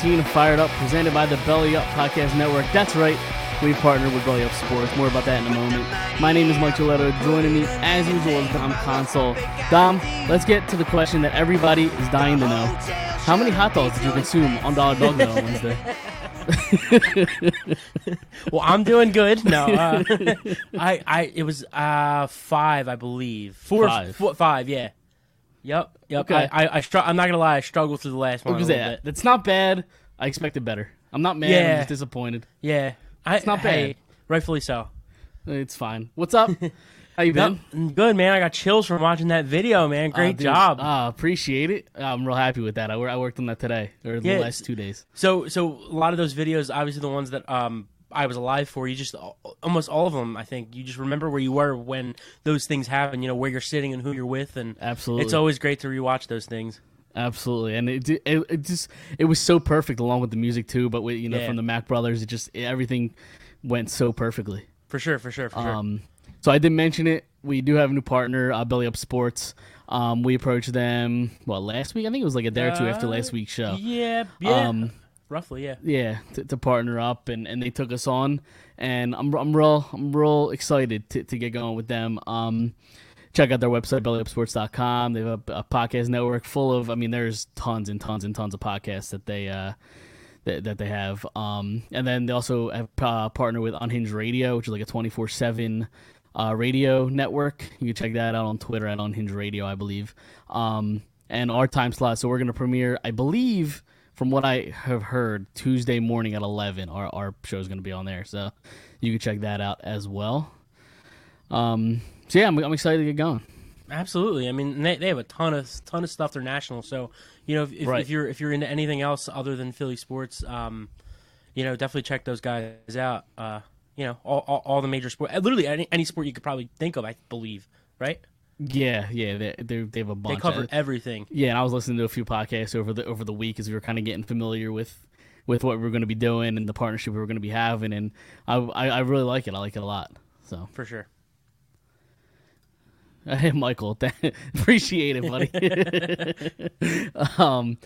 Fired Up, presented by the Belly Up Podcast Network. That's right, we partnered with Belly Up Sports. More about that in a moment. My name is Mike Gilletto. Joining me, as usual, is Dom Console. Dom, let's get to the question that everybody is dying to know. How many hot dogs did you consume on Dollar Dog Day on Wednesday? well, I'm doing good. No, uh, I, I, it was uh, five, I believe. Four, five. Yeah. Yep, yep. Okay. I, I, I str- I'm not gonna lie, I struggled through the last one. a little that? Bit. That's not bad. I expected better. I'm not mad. I'm Yeah. just disappointed. Yeah, I, It's not hey, bad. rightfully so. It's fine. What's up? How you been? Yep, good man. I got chills from watching that video, man. Great Uh, dude, job. Uh, appreciate it. I'm real happy with that. I, I worked on that today or the Yeah. last two days. So, so a lot of those videos, obviously the ones that um I was alive for, you just almost all of them. I think you just remember where you were when those things happen. You know where you're sitting and who you're with, and Absolutely. it's always great to rewatch those things. Absolutely, and it, it it just it was so perfect along with the music too. But with, you know Yeah. from the Mac Brothers, it just everything went so perfectly. For sure, for sure, for sure. Um, so I did mention it. We do have a new partner, uh, Belly Up Sports. Um, we approached them well last week. I think it was like a day or two after Uh, last week's show. yeah, yeah, Um, roughly, yeah. yeah, to, to partner up, and, and they took us on, and I'm I'm real I'm real excited to, to get going with them. Um, check out their website bellyupsports.com. They have a, a podcast network full of I mean, there's tons and tons and tons of podcasts that they uh that, that they have. Um, and then they also have uh, partner with Unhinged Radio, which is like a 24 seven uh, radio network. You can check that out on Twitter at Unhinged Radio, I believe. Um, and our time slot. So we're gonna premiere, I believe from what I have heard, Tuesday morning at 11. Our, our show is going to be on there. So you can check that out as well. Um, so yeah, I'm, I'm excited to get going. Absolutely. I mean, they, they have a ton of ton of stuff. They're national, so you know if, if, Right. if you're if you're into anything else other than Philly sports, um, you know definitely check those guys out. Uh, you know all, all, all the major sport, uh, literally any, any sport you could probably think of. I believe, right? Yeah, yeah, they, they, they have a bunch. They cover everything. yeah, and I was listening to a few podcasts over the over the week as we were kind of getting familiar with with what we are going to be doing and the partnership we were going to be having, and I, I I really like it. I like it a lot. So For sure. Hey, Michael, appreciate it, buddy. um,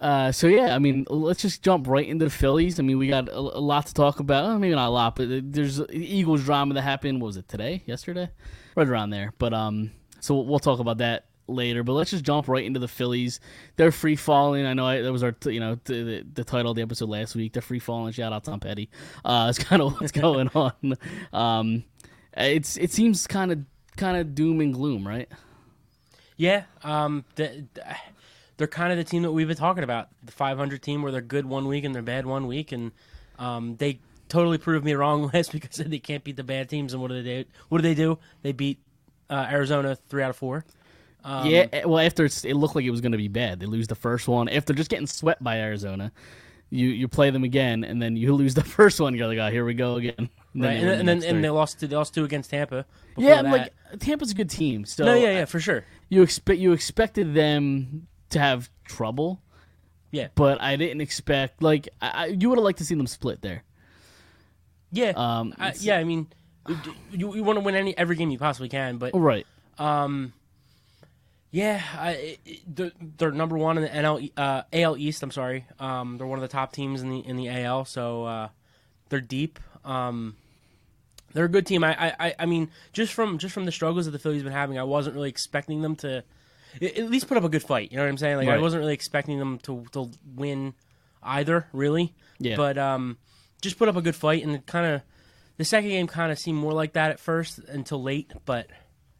uh, so yeah, I mean, let's just jump right into the Phillies. I mean, we got a, a lot to talk about. Uh, Maybe not a lot, but there's Eagles drama that happened. What was it today? Yesterday? Right around there. But um, so we'll, we'll talk about that later. But let's just jump right into the Phillies. They're free falling. I know I, that was our t- you know t- the, the title of the episode last week. They're free falling. Shout out Tom Petty. Uh, it's kind of what's going on. Um, it's it seems kind of kind of doom and gloom, right? Yeah. Um. The, they're kind of the team that we've been talking about. The 500 team where they're good one week and they're bad one week, and um, they totally proved me wrong last said they can't beat the bad teams, and what do they do? What do they do? They beat uh, Arizona three out of four. Um, yeah, eh, well, after it's, it looked like it was going to be bad, they lose the first one. After just getting swept by Arizona, you you play them again, and then you lose the first one. You're like, oh, here we go again. And Right, they and, then- the and then and they lost to they lost two against Tampa. yeah, I'm like Tampa's a good team. So no, yeah, yeah, for sure. you expect you expected them to have trouble, Yeah, but I didn't expect like I, you would have liked to see them split there. yeah, Um, I, yeah. I mean, you you want to win any every game you possibly can, but Right. Um, yeah, I, they're, they're number one in the NL uh, AL East. I'm sorry. Um, they're one of the top teams in the in the AL, so uh, they're deep. Um, they're a good team. I, I- I mean, just from just from the struggles that the Phillies been having, I wasn't really expecting them to at least put up a good fight. You know what I'm saying? Like I wasn't really expecting them to to win either, really. Yeah. But um, just put up a good fight, and kind of the second game kind of seemed more like that at first until late, but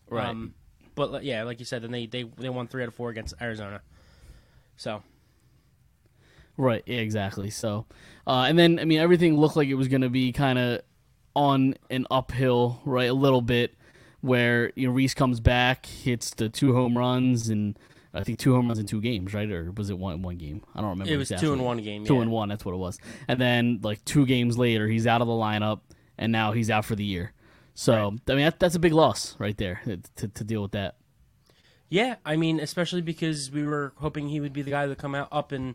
Right. um, but yeah, like you said, then they, they they won three out of four against Arizona. So Right. Exactly. So, uh, and then I mean everything looked like it was going to be kind of on an uphill, right, a little bit, where you know Rhys comes back, hits the two home runs, and I think two home runs in two games, right, or was it one one game? I don't remember. It was exactly. two in one game. Two yeah. and one. That's what it was. And then like two games later, he's out of the lineup, and now he's out for the year. So I mean that, that's a big loss right there to, to deal with that. Yeah, I mean, especially because we were hoping he would be the guy that come out up and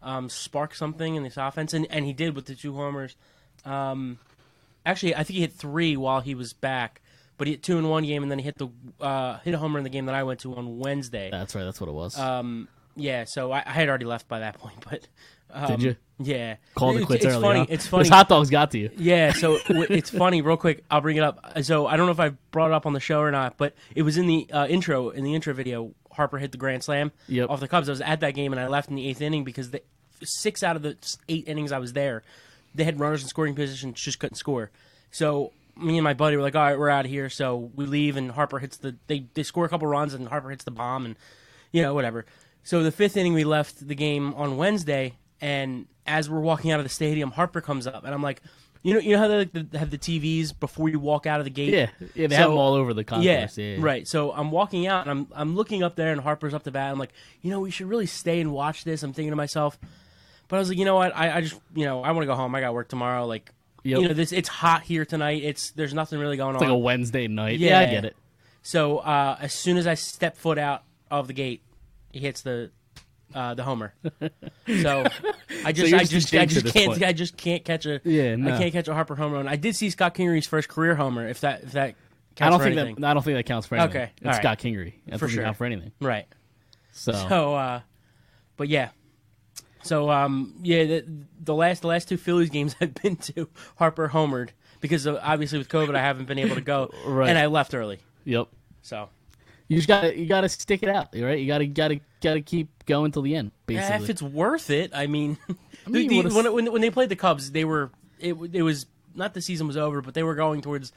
um, spark something in this offense, and, and he did with the two homers. Um, actually, I think he hit three while he was back, but he hit two in one game, and then he hit the uh, hit a homer in the game that I went to on Wednesday. That's right. That's what it was. Um, yeah, so I, I had already left by that point, but um, Did you? Yeah, Called it It's- quits it's early. Funny. huh? It's funny. Those hot dogs got to you. Yeah, so it's funny. Real quick, I'll bring it up. So I don't know if I brought it up on the show or not, but it was in the uh, intro. In the intro video, Harper hit the grand slam Yep. off the Cubs. I was at that game and I left in the eighth inning because the six out of the eight innings I was there, they had runners in scoring position, just couldn't score. So me and my buddy were like, "All right, we're out of here." So we leave, and Harper hits the. They they score a couple runs, and Harper hits the bomb, and you know whatever. So the fifth inning, we left the game on Wednesday, and as we're walking out of the stadium, Harper comes up, and I'm like, you know, you know how they like the, have the TVs before you walk out of the gate. Yeah, yeah. They So- have them all over the Yeah. Yeah, right. So I'm walking out and I'm I'm looking up there and Harper's up the bat. I'm like, you know, we should really stay and watch this. I'm thinking to myself, but I was like, you know what? I, I just you know I want to go home. I got work tomorrow. Like, Yep. you know, this it's hot here tonight. It's there's nothing really going It's on. like a Wednesday night. Yeah, I Yeah. get it. So uh, as soon as I step foot out of the gate, he hits the uh, the homer. So I just you're I just just I at just this can't point. I just can't catch a Yeah, no. I can't catch a Harper home run. I did see Scott Kingery's first career homer. If that if that counts I don't for think anything. that. I don't think that counts for anything. Okay, it's all right. Scott Kingery. That For doesn't sure. count for anything. right. So, So, uh, but yeah. So, um, yeah, the, the last the last two Phillies games I've been to, Harper homered because of, obviously with COVID I haven't been able to go, Right. and I left early. yep. So, You just got to you got to stick it out, right? You got to got to got to keep going till the end. Basically, yeah, if it's worth it, I mean, the- mean, the- is- when, when when they played the Cubs, they were it it was not the season was over, but they were going towards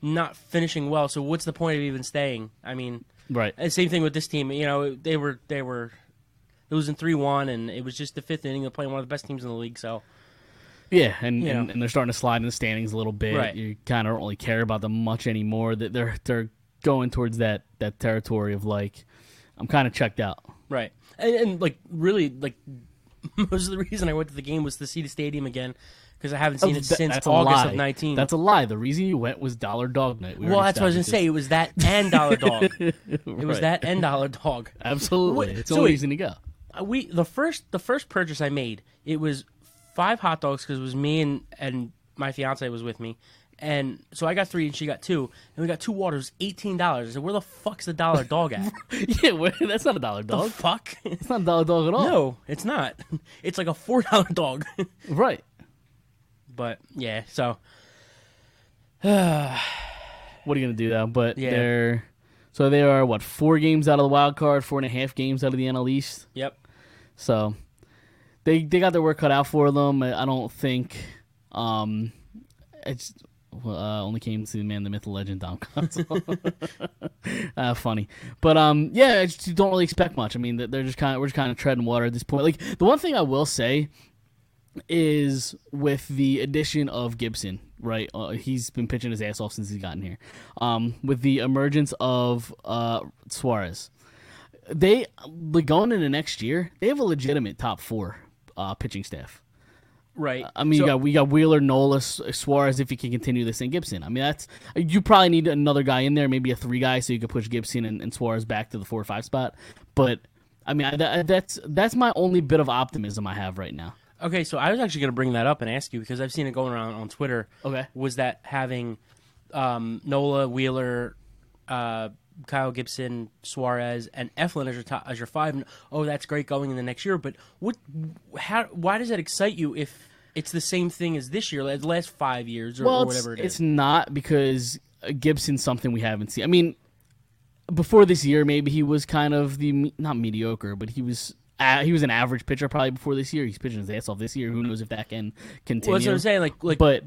not finishing well. So what's the point of even staying? I mean, right. And same thing with this team. You know, they were they were losing three one, and it was just the fifth inning. They're playing one of the best teams in the league. So Yeah, and, You and, know. and they're starting to slide in the standings a little bit. Right. You kind of don't really care about them much anymore. That they're they're going towards that that territory of like, I'm kind of checked out. right, and, and like really like most of the reason I went to the game was to see the stadium again because I haven't seen oh, it Th- since August of nineteen. That's a lie. The reason you went was Dollar Dog Night. We well, that's what I was gonna say. It was that and Dollar Dog. It was that and Dollar Dog. Absolutely. Wait, it's so only wait. reason to go. Uh, we the first the first purchase I made it was five hot dogs because it was me and and my fiance was with me, and so I got three and she got two, and we got two waters, eighteen dollars. I said, where the fuck's the dollar dog at? yeah, well, that's not a Dollar the Dog. fuck? It's not a Dollar Dog at all. no, it's not. It's like a four dollar dog. Right. but yeah, so What are you gonna do though? But Yeah. they're so they are what four games out of the wild card, four and a half games out of the NL East. yep. So they they got their work cut out for them. I I don't think um it's uh, only came to the man, the myth, the legend, Dom Console. uh, funny, but um, yeah, I just don't really expect much. I mean, they're just kind of we're just kind of treading water at this point. Like the one thing I will say is with the addition of Gibson, right? Uh, he's been pitching his ass off since he's gotten here. Um, with the emergence of uh, Suarez, they like going into next year, they have a legitimate top four uh, pitching staff. Right. I mean, So- you got we got Wheeler, Nola, Suarez. If you can continue this, and Gibson. I mean, that's you probably need another guy in there, maybe a three guy, so you could push Gibson and, and Suarez back to the four or five spot. But I mean, I, that's that's my only bit of optimism I have right now. Okay, so I was actually going to bring that up and ask you because I've seen it going around on Twitter. Okay. Was that having um, Nola, Wheeler, uh, Kyle Gibson, Suarez, and Eflin as your top, as your five? Oh, that's great going in the next year. But what? How? Why does that excite you if it's the same thing as this year, like the last five years, or, well, or whatever it it's not because Gibson's something we haven't seen. I mean, before this year, maybe he was kind of the not mediocre, but he was. Uh, he was an average pitcher probably before this year. He's pitching his ass off this year. Who knows if that can continue? Well, that's what I'm saying. Like, like, but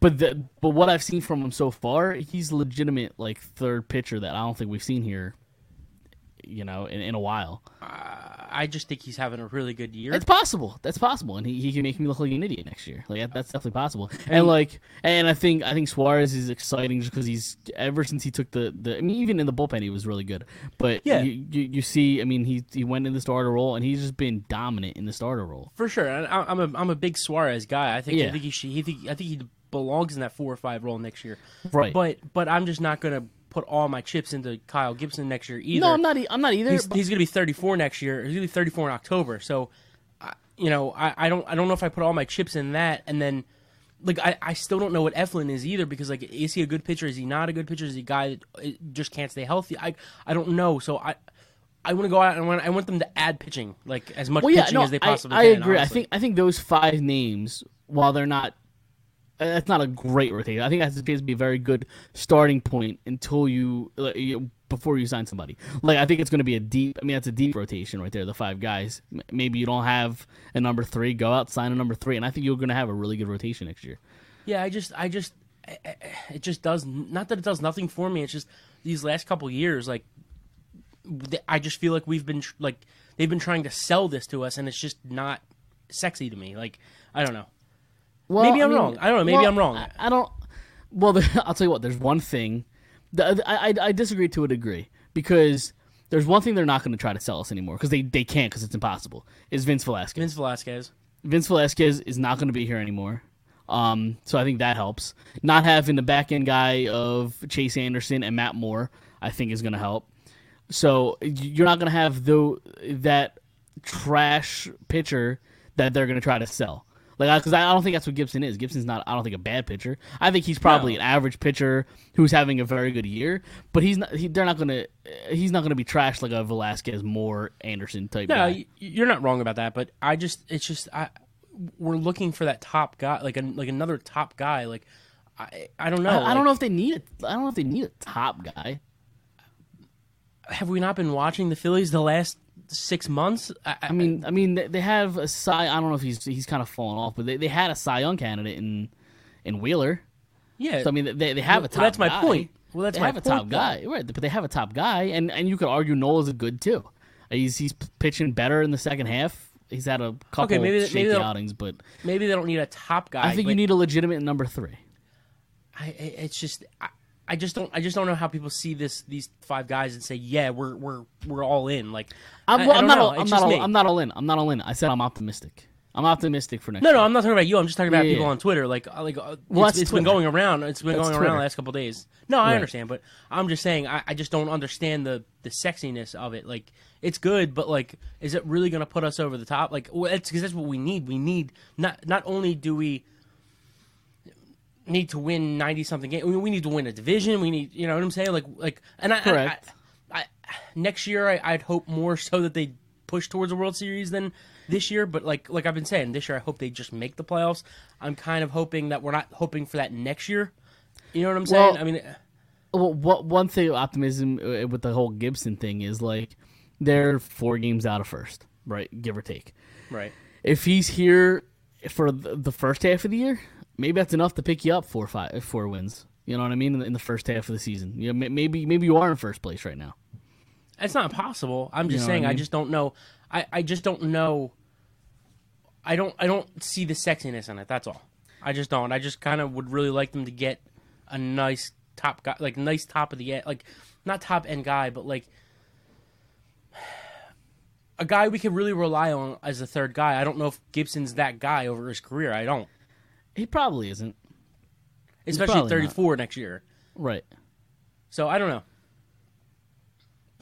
but the, but what I've seen from him so far, he's legitimate like third pitcher that I don't think we've seen here. You know, in, in a while. I just think he's having a really good year. It's possible. That's possible, and he, he can make me look like an idiot next year. Like that's definitely possible. And like, and I think I think Suarez is exciting just because he's ever since he took the, the I mean even in the bullpen he was really good. But Yeah. you, you, you see, I mean he he went in the starter role and he's just been dominant in the starter role. For sure, and I, I'm a I'm a big Suarez guy. I think I think he should. He think, I think he belongs in that four or five role next year. Right. But but I'm just not gonna put all my chips into Kyle Gibson next year either. No, I'm not. I'm not either. He's, but- he's gonna be 34 next year. He's gonna be 34 in October. So, I- you know, I, I don't I don't know if I put all my chips in that, and then. Like I, I still don't know what Eflin is either because like is he a good pitcher? Is he not a good pitcher? Is he a guy that just can't stay healthy? I I don't know. So I I want to go out and I want, I want them to add pitching like as much well, yeah, pitching no, as they I, possibly I can. agree. I think I think those five names, while they're not, Uh, that's not a great rotation. I think that's supposed to be a very good starting point until you, uh, you before you sign somebody. Like I think it's going to be a deep. I mean, that's a deep rotation right there. The five guys. Maybe you don't have a number three. Go out, sign a number three, and I think you're going to have a really good rotation next year. Yeah, I just, I just, I- I- it just does not that it does nothing for me. It's just these last couple years, like, I just feel like we've been like they've been trying to sell this to us, and it's just not sexy to me. Like, I don't know. Well, Maybe I'm wrong. I don't know. Maybe well, I'm wrong. I, I don't. Well, the, I'll tell you what. There's one thing. The, I, I I disagree to a degree because there's one thing they're not going to try to sell us anymore because they, they can't because it's impossible. Is Vince Velasquez. Vince Velasquez. Vince Velasquez is not going to be here anymore. Um, so I think that helps. Not having the back end guy of Chase Anderson and Matt Moore, I think, is going to help. So you're not going to have the that trash pitcher that they're going to try to sell. Like, because I, I don't think that's what Gibson is. Gibson's not. I don't think a bad pitcher. I think he's probably No. an average pitcher who's having a very good year. But he's not. He, they're not going to. Eh, he's not to be trashed like a Velasquez, Moore, Anderson type. No, guy. you're not wrong about that. But I just, it's just, I, we're looking for that top guy, like a, like another top guy. Like, I, I don't know. I, I don't know if they need it. I don't know if they need a top guy. Have we not been watching the Phillies the last six months? I, I mean, I mean, they- have a Cy. I don't know if he's he's kind of fallen off, but they, they had a Cy Young candidate in in Wheeler. yeah. So I mean, they they have a top. that's my guy. point. Well, that's they my have a top though. guy, right? But they have a top guy, and and you could argue Noel is a good too. He's he's pitching better in the second half. He's had a couple maybe- maybe shaky they'll- outings, but maybe they don't need a top guy. I think you need a legitimate number three. I, I- it's just I, just don't I just don't know how people see this these five guys and say yeah we're we're we're all in like I'm, well, I I'm don't know. All, I'm It's not. All, me. I'm not all in. I'm not all in. I said I'm optimistic. I'm optimistic for next. no year. no I'm not talking about you I'm just talking about Yeah, people yeah. on Twitter like uh, like uh, Well, it's, that's it's been going around it's been That's going around the last couple days no I Right. understand but I'm just saying I, I just don't understand the the sexiness of it like it's good but like is it really gonna put us over the top like well, it's because that's what we need we need not not only do we need to win 90 something games. We need to win a division. We need, you know what I'm saying? Like, like, and I, I- Correct. I, I, next year, I, I'd hope more so that they push towards a World Series than this year. But like, like I've been saying, this year I hope they just make the playoffs. I'm kind of hoping that we're not hoping for that next year. You know what I'm saying? Well- I mean, well, what one thing of optimism uh, with the whole Gibson thing is like they're four games out of first, right? Give or take. right. If he's here for the first half of the year, maybe that's enough to pick you up four five four wins. You know what I mean? In the, in the first half of the season, you know, maybe maybe you are in first place right now. It's not possible. I'm just know what I saying. I, just don't know. I, I just don't know. I don't. I don't see the sexiness in it. That's all. I just don't. I just kind of would really like them to get a nice top guy, like nice top of the end, like not top end guy, but like a guy we could really rely on as a third guy. I don't know if Gibson's that guy over his career. I don't, He probably isn't. especially probably not. 34 next year. Right. So I don't know.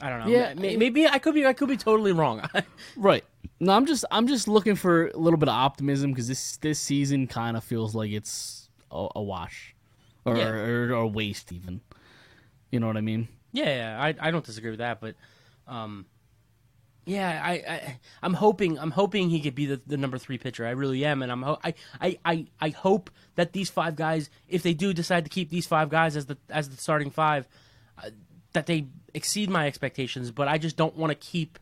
I don't know. Yeah, May- maybe I could be. I could be totally wrong. Right. No, I'm just I'm just looking for a little bit of optimism because this this season kind of feels like it's a, a wash, or, Yeah. or or a waste even. You know what I mean? Yeah, yeah, I I don't disagree with that, but um, yeah, I, I I'm hoping I'm hoping he could be the, the number three pitcher. I really am, and I'm ho- I, I I I hope that these five guys, if they do decide to keep these five guys as the as the starting five, uh, that they exceed my expectations. But I just don't want to keep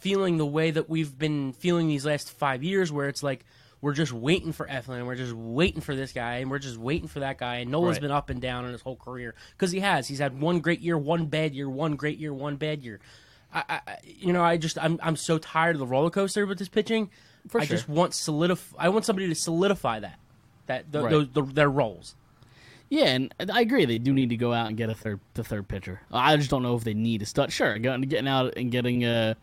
feeling the way that we've been feeling these last five years, where it's like. We're just waiting for Eflin, and we're just waiting for this guy, and we're just waiting for that guy. And Nolan's Right. been up and down in his whole career because he has. He's had one great year, one bad year, one great year, one bad year. I, I you know, I just I'm I'm so tired of the roller coaster with this pitching. For I sure. just want solidify. I want somebody to solidify that that the, Right. those the, their roles. Yeah, and I agree. They do need to go out and get a third, the third pitcher. I just don't know if they need a stud. Sure, getting getting out and getting a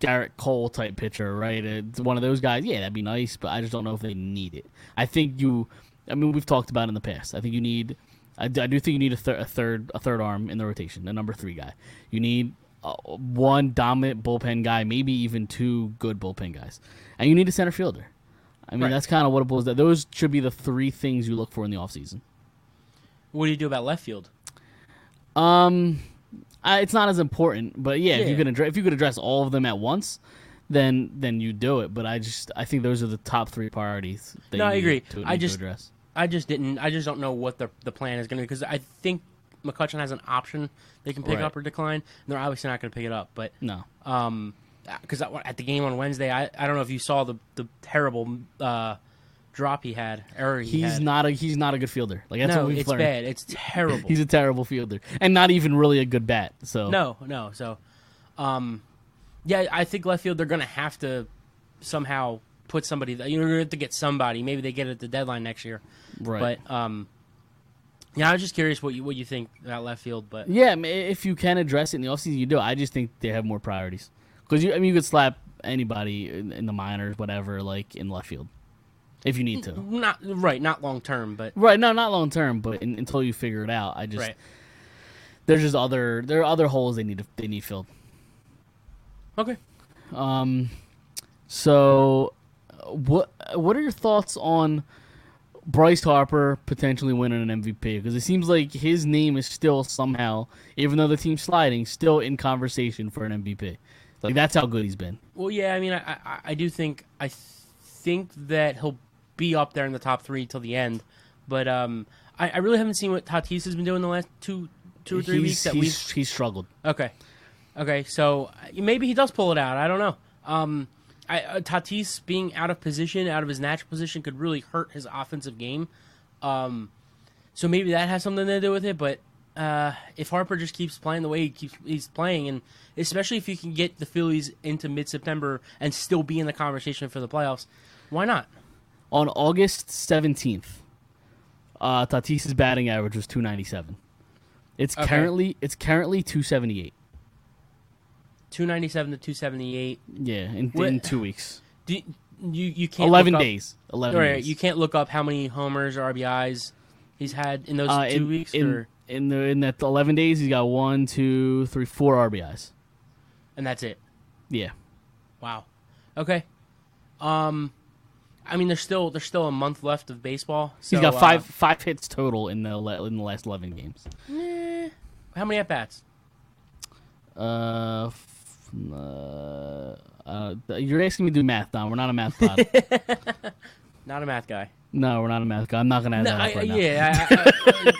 Gerrit Cole type pitcher, right? It's one of those guys. Yeah, that'd be nice, but I just don't know if they need it. I think you. I mean, we've talked about it in the past. I think you need. I, do- I do think you need a, thir- a third, a third arm in the rotation, a number three guy. You need uh, one dominant bullpen guy, maybe even two good bullpen guys, and you need a center fielder. I mean, Right. that's kind of what it boils down. Those should be the three things you look for in the offseason. What do you do about left field? Um, I, it's not as important, but yeah, if you Yeah. could address if you could address all of them at once, then then you do it. But I just I think those are the top three priorities. that No, I agree. To, I just- address. I just didn't. I just don't know what the the plan is going to be because I think McCutchen has an option they can pick Right. up or decline. And they're obviously not going to pick it up, but No, um, because at the game on Wednesday, I, I don't know if you saw the the terrible uh drop he had. Error he he's had. not a he's not a good fielder. Like that's no, what we've it's learned. bad. It's terrible. He's a terrible fielder, and not even really a good bat. So no, no. So, um, yeah, I think left field they're going to have to somehow put somebody. You know, you're going to have to get somebody. Maybe they get it at the deadline next year. right. But um, yeah, I was just curious what you what you think about left field. But yeah, I mean, if you can address it in the offseason, you do. I just think they have more priorities because you. I mean, you could slap anybody in, in the minors, whatever, like in left field, if you need to. not right, not long term, but Right, no, not long term, but in, until you figure it out, I just right. there's just other there are other holes they need to, they need filled. Okay. Um, so what what are your thoughts on Bryce Harper potentially winning an MVP? Because it seems like his name is still somehow, even though the team's sliding, still in conversation for an MVP. Like that's how good he's been. Well, yeah, I mean, I, I, I do think I think that he'll be up there in the top three till the end, but um, I, I really haven't seen what Tatis has been doing the last two two or three he's, weeks that he's, we've he's struggled. Okay, okay. So uh, maybe he does pull it out. I don't know. Um, I, uh, Tatis being out of position, out of his natural position, could really hurt his offensive game. Um, so maybe that has something to do with it. But uh, if Harper just keeps playing the way he keeps he's playing, and especially if you can get the Phillies into mid-September and still be in the conversation for the playoffs, why not? On August seventeenth, uh, Tatis's batting average was two ninety seven. It's okay. currently it's currently two seventy eight. 297 to 278. Yeah, in, what, in two weeks. Do, you you can't 11 days. 11 right, days. You can't look up how many homers or RBIs he's had in those uh, two in, weeks in, or? in the in that 11 days he's got one, two, three, four RBIs. And that's it. Yeah. Wow. Okay. Um I mean, there's still there's still a month left of baseball. So, He's got uh, five uh, five hits total in the in the last eleven games. How many at bats? Uh, uh, uh, you're asking me to do math, Don. We're not a math pod. Not a math guy. no, we're not a math guy. I'm not gonna add No, that I, up right now. yeah, I,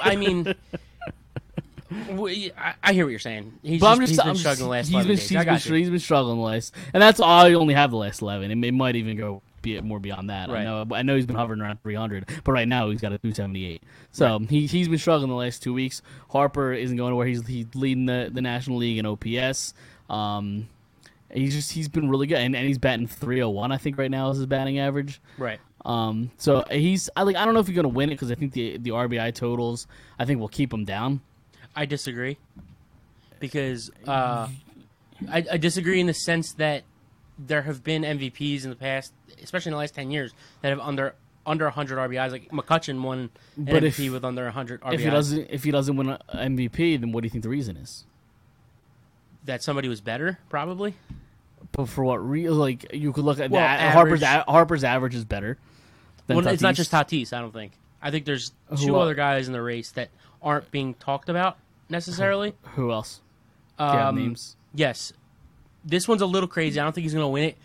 I, I mean, we- I, I hear what you're saying. He's But just, I'm just, he's been I'm struggling just, the last he's 11 been, days. he's been, got he's been struggling the last, and that's all. I only have the last eleven. It, it might even go be more beyond that. I know, I know he's been hovering around 300, but right now he's got a 278. So he he's been struggling the last two weeks. Harper isn't going anywhere. He's he's leading the, the National League in OPS. Um, he's just he's been really good, and, and he's batting 301. I think right now is his batting average. Right. Um, so he's I like I don't know if he's gonna win it because I think the the RBI totals I think will keep him down. I disagree because uh, I, I disagree in the sense that there have been MVPs in the past, especially in the last ten years, that have under under 100 RBIs. Like McCutchen won an But MVP if- with under 100 RBIs. If he doesn't if he doesn't win a MVP, then what do you think the reason is? That somebody was better, probably. But for what real? Like you could look at Well, that. Harper's Harper's average is better. Than Well, it's not just Tatis. I don't think. I think there's two other guys in the race that aren't being talked about necessarily. Who else? Do you have Um, names? Yes, this one's a little crazy. I don't think he's going to win it.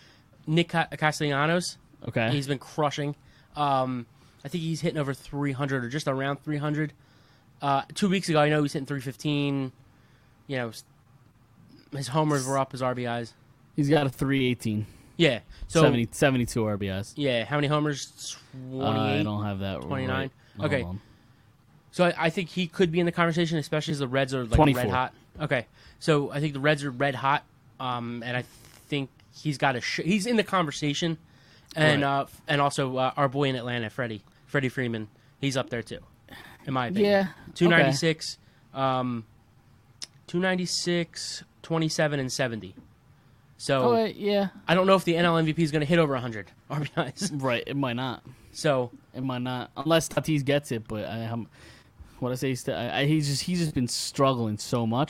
Nick Castellanos. Okay. He's been crushing. Um, I think he's hitting over 300 or just around 300. Uh, two weeks ago, I know he was hitting 315. You know, his homers were up, his RBIs. He's got a 318. Yeah. So 70, 72 RBIs. yeah, how many homers? Uh, I don't have that. 29? right. Hold Okay. so I, I think he could be in the conversation, especially as the Reds are like 24. red hot. Okay. So I think the Reds are red hot. um, and I think he's got a sh- he's in the conversation, and Right. uh, and also uh, our boy in Atlanta, Freddie Freddie Freeman, he's up there too, in my opinion. Yeah, two ninety six, um, 296, 27, and seventy. So Oh, wait, yeah. I don't know if the NL MVP is going to hit over hundred RBIs. Right. It might not. So It might not, unless Tatis gets it. But I am. What I say is that I, I, he's just he's just been struggling so much.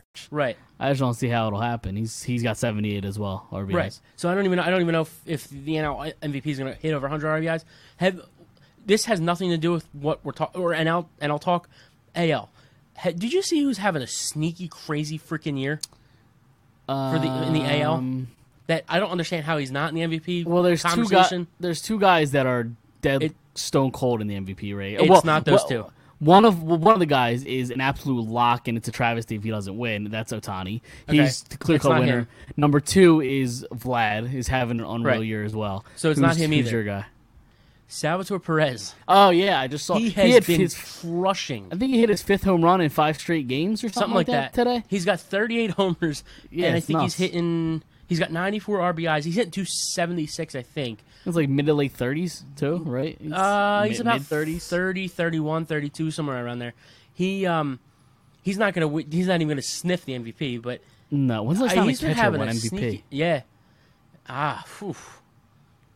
Right. I just don't see how it'll happen. He's he's got 78 as well. RBIs. Right. So I don't even know, I don't even know if, if the NL MVP is going to hit over 100 RBIs. Have this has nothing to do with what we're talking or NL NL talk AL. Ha, did you see who's having a sneaky crazy freaking year for the in the AL? Um, That I don't understand how he's not in the MVP. Well, there's two guys. There's two guys that are dead It- stone cold in the MVP rate. It's well, not those well, two. One of one of the guys is an absolute lock, and it's a travesty if he doesn't win. That's Ohtani. Okay. He's the clear cut winner. him. Number two is Vlad. Is having an unreal Right. year as well. So it's Who's- not him who's either. Your guy. Salvador Perez. Oh yeah, I just saw He has hit been his. crushing. I think he hit his fifth home run in five straight games or something, something like that, today. He's got 38 homers, Yeah, and I think nuts. he's hitting. He's got 94 RBIs. He's hitting 276, I think. It's like mid to late thirties too, right? He's Uh, he's mid- about mid-thirties. 30, 31, 32, somewhere around there. He um, he's not gonna. He's not even gonna sniff the MVP, but No, when's the last uh, time a he's been catcher won a MVP? sneaky. Yeah. Ah, phew.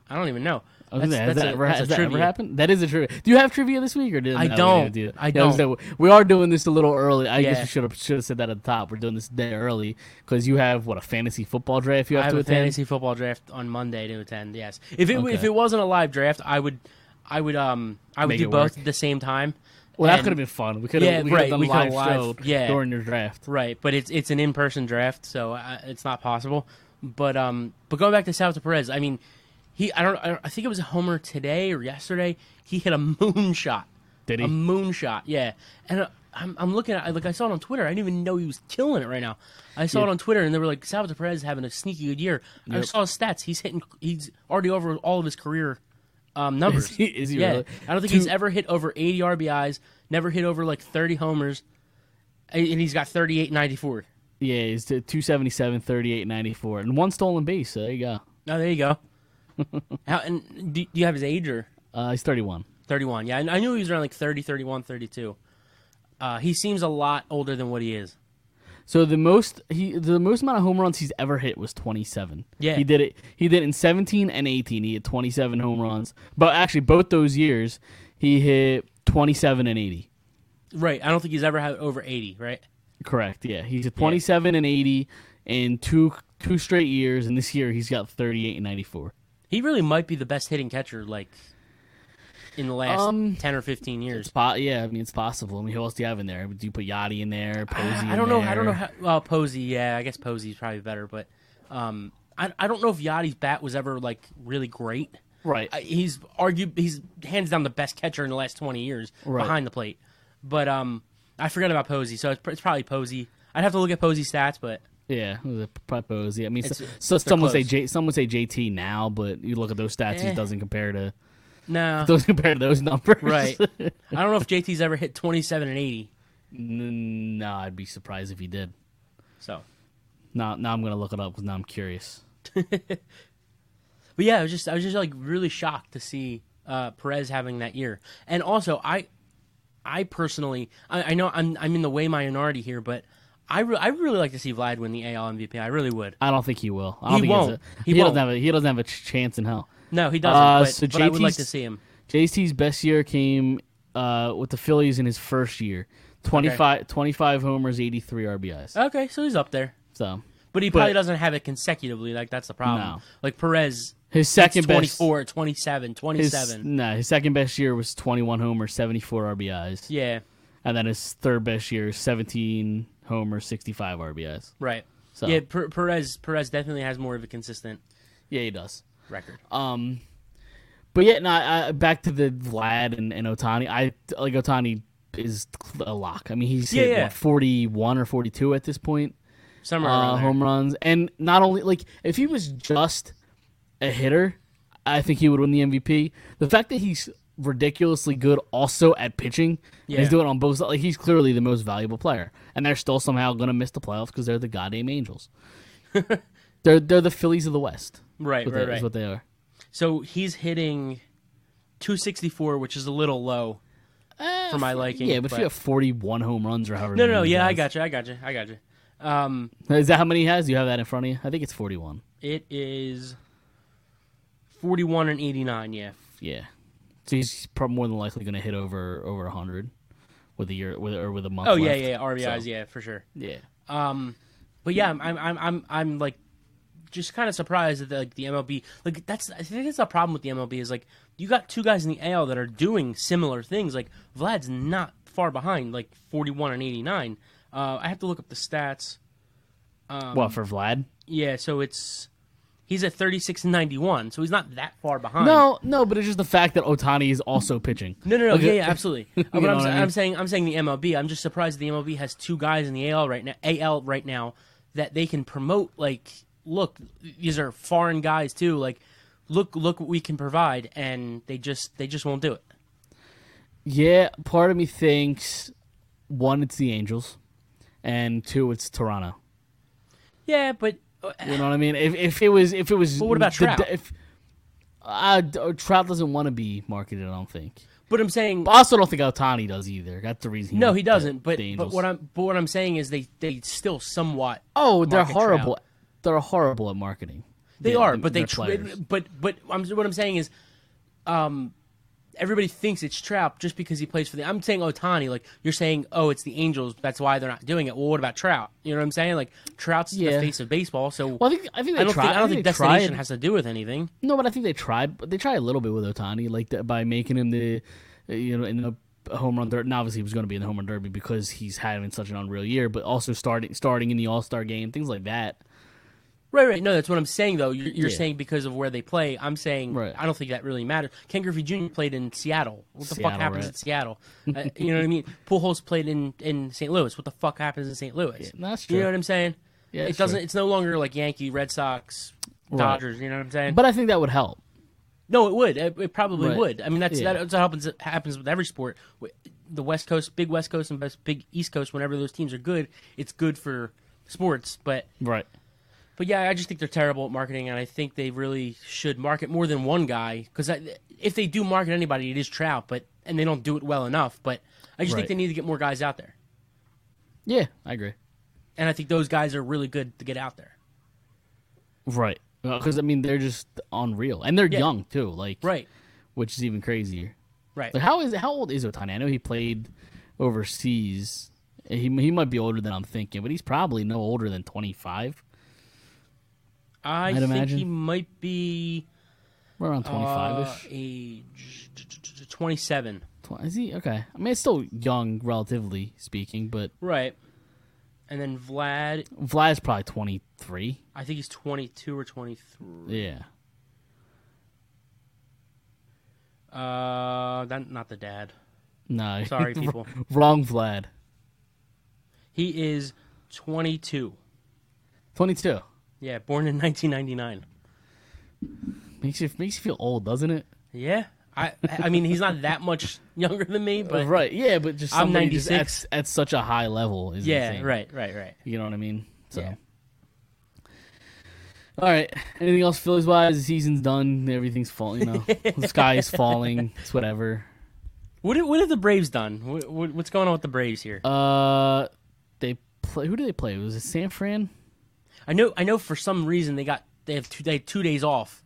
I don't even know. I That's, has that's that, a, ever, has a that ever happened? That is a trivia. Do you have trivia this week or did I no, don't. do. I Yeah, don't. we are doing this a little early. I guess we should have should have said that at the top. We're doing this day early because you have what a fantasy football draft you I have have to a attend. fantasy football draft on Monday to attend. Yes, if it Okay. if it wasn't a live draft, I would, I would um I would Make do both work. at the same time. Well, that could have been fun. We could have Yeah, we right, done we a live, live- show yeah. during your draft. Right, but it's it's an in person draft, so uh, it's not possible. But um, but going back to Salvador Perez, I mean, he I don't I think it was a homer today or yesterday. He hit a moonshot. Did he? A moonshot, yeah. And uh, I'm I'm looking at like I saw it on Twitter. I didn't even know he was killing it right now. I saw it on Twitter, and they were like Salvador Perez having a sneaky good year. I saw his stats. He's hitting. He's already over all of his career um, numbers. Is he- is he yeah, really? I don't think Two- he's ever hit over 80 RBIs. Never hit over like 30 homers, and he's got 38, 94. Yeah, he's to 277, 38, 94, and one stolen base. So there you go. Oh, there you go. How, and do, do you have his age or Uh, he's 31. 31? Yeah, I, I knew he was around like 30, 31, 32. Uh, he seems a lot older than what he is. So the most he the most amount of home runs he's ever hit was 27. Yeah. He did it he did it in 17 and 18. He hit 27 home runs. But actually both those years he hit 27 and 80. Right. I don't think he's ever had over 80, right? Correct. Yeah. He's at 27 and 80 in two two straight years and this year he's got 38 and 94. He really might be the best hitting catcher, like, in the last Um, 10 or 15 years. Po- yeah, I mean it's possible. I mean who else do you have in there? Do you put Yadi in there? Posey I in don't know. I don't know how. Well, Posey, yeah, I guess Posey's probably better, but um, I, I don't know if Yadi's bat was ever like really great. Right. I- he's argued he's hands down the best catcher in the last 20 years Right. behind the plate. But um, I forgot about Posey, so it's, it's probably Posey. I'd have to look at Posey's stats, but Yeah, a probably Posey. I mean, so, so some would say. J, some would say JT now, but you look at those stats, he Eh. doesn't compare to no, doesn't compare to those numbers. right. I don't know if JT's ever hit 27 and 80. N- no, I'd be surprised if he did. So, Now, now I'm gonna look it up because now I'm curious. but yeah, I was just I was just like really shocked to see uh, Perez having that year, and also I, I personally I, I know I'm I'm in the way minority here, but I re- I really like to see Vlad win the AL MVP. I really would. I don't think he will. I don't He think won't. He doesn't won't. have a, he doesn't have a ch- chance in hell. No, he doesn't. Uh, but, so but I would like to see him. JT's best year came uh, with the Phillies in his first year. 25, 25 homers, 83 RBIs. Okay, so he's up there. So But he probably But- doesn't have it consecutively. Like that's the problem. No. Like Perez, his second it's best 24, 27, his, 27. no, his second best year was 21 homers, 74 RBIs. Yeah, And then his third best year, 17 homers, 65 RBIs. right. So Yeah, per- Perez Perez definitely has more of a consistent yeah, he does. record. Um, but yeah, no, I, back to the Vlad and, and Ohtani. I like Ohtani is a lock. I mean, he's Yeah, hit yeah. what, 41 or 42 at this point. Somewhere uh, home runs, and not only like if he was just a hitter, I think he would win the MVP. The fact that he's ridiculously good also at pitching, and he's doing on both sides. Like he's clearly the most valuable player, and they're still somehow going to miss the playoffs because they're the goddamn Angels. they're they're the Phillies of the West. Right, right, they- is what they are. So he's hitting 264, which is a little low for my liking. Yeah, but, if you have 41 home runs or however. no, no, no. many he Yeah, I got you. I got you. I got you. Um, Is that how many he has? Do you have that in front of you? I think it's 41. it is 41 and 89. Yeah. Yeah. So he's probably more than likely going to hit over over 100 with a year with or with a month. Oh yeah, left. yeah, yeah. RBIs. So, Yeah, for sure. Yeah. Um, but yeah, I'm, I'm, I'm, I'm, I'm like, just kind of surprised that the, like the MLB, like that's, I think that's the problem with the MLB is like you got two guys in the AL that are doing similar things. Like Vlad's not far behind, like 41 and 89. Uh, I have to look up the stats. Um, what for Vlad? Yeah, so it's he's at 36 and 91, so he's not that far behind. No, no, but it's just the fact that Ohtani is also pitching. No, no, no. Like, yeah, yeah, absolutely. But I'm, I I'm saying, I'm saying the MLB. I'm just surprised the MLB has two guys in the AL right now, AL right now, that they can promote. Like, look, these are foreign guys too. Like, look, look what we can provide, and they just, they just won't do it. Yeah, part of me thinks one, it's the Angels, and two, it's Toronto. Yeah, but You know what I mean? If if it was if it was, But what about Trout? If uh, Trout doesn't want to be marketed, I don't think. but I'm saying But I also don't think Ohtani does either. That's the reason. no, he doesn't. But the but Angels. what I'm but what I'm saying is they they still somewhat. oh, they're market horrible. Trout. They're horrible at marketing. They Yeah, are, but they their tr- players. but but I'm, what I'm saying is, um, everybody thinks it's Trout just because he plays for the. I'm saying Ohtani, like you're saying, oh, it's the Angels. That's why they're not doing it. Well, what about Trout? You know what I'm saying? Like Trout's Yeah. the face of baseball, so Well, I think I think they I don't tried. think I don't think they destination tried. has to do with anything. No, but I think they tried. But they tried a little bit with Ohtani, like the, by making him the, you know, in the home run derby. And obviously, he was going to be in the home run derby because he's having such an unreal year. But also starting starting in the All Star game, things like that. Right, right. No, that's what I'm saying though. You're, you're Yeah. saying because of where they play. I'm saying Right. I don't think that really matters. Ken Griffey Jr. played in Seattle. What the fuck happens right. in Seattle? uh, you know what I mean? Pujols played in in St. Louis. What the fuck happens in St. Louis? no, that's You know what I'm saying? Yeah, it doesn't. true. It's no longer like Yankee, Red Sox, Right. Dodgers. You know what I'm saying? But I think that would help. no, it would. It, it probably Right. would. I mean, that's Yeah. that's what happens happens with every sport. The West Coast, big West Coast, and big East Coast. Whenever those teams are good, it's good for sports. But Right. But yeah, I just think they're terrible at marketing, and I think they really should market more than one guy. Because if they do market anybody, it is Trout, but and they don't do it well enough. But I just think they need to get more guys out there, Yeah, I agree. and I think those guys are really good to get out there. Right. Because I mean, they're just unreal, and they're Yeah. young too. Like Right, which is even crazier. right. Like how is how old is Ohtani? I know he played overseas. He he might be older than I'm thinking, but he's probably no older than 25. I I'd think imagine. he might be We're around 25 uh, ish. age twenty-seven. Is he okay? I mean, it's still young, relatively speaking, but Right, and then Vlad, Vlad's probably 23. I think he's twenty-two or twenty-three. Yeah. Uh, that not the dad. No. Sorry, people. Wrong Vlad. He is twenty-two. 22. Yeah, born in nineteen ninety-nine. Makes you makes you feel old, doesn't it? Yeah, I I mean he's not that much younger than me, but right. Yeah, but just I'm somebody just 96. at, at such a high level is yeah, insane. right, right, right. You know what I mean? So. Yeah. All right. Anything else Phillies wise? The season's done. Everything's falling. You know, the sky is falling. It's whatever. What have- what have the Braves done? What, what, what's going on with the Braves here? Uh, they play? Who do they play? Was it San Fran? I know. I know. For some reason, they got they have two they two days off.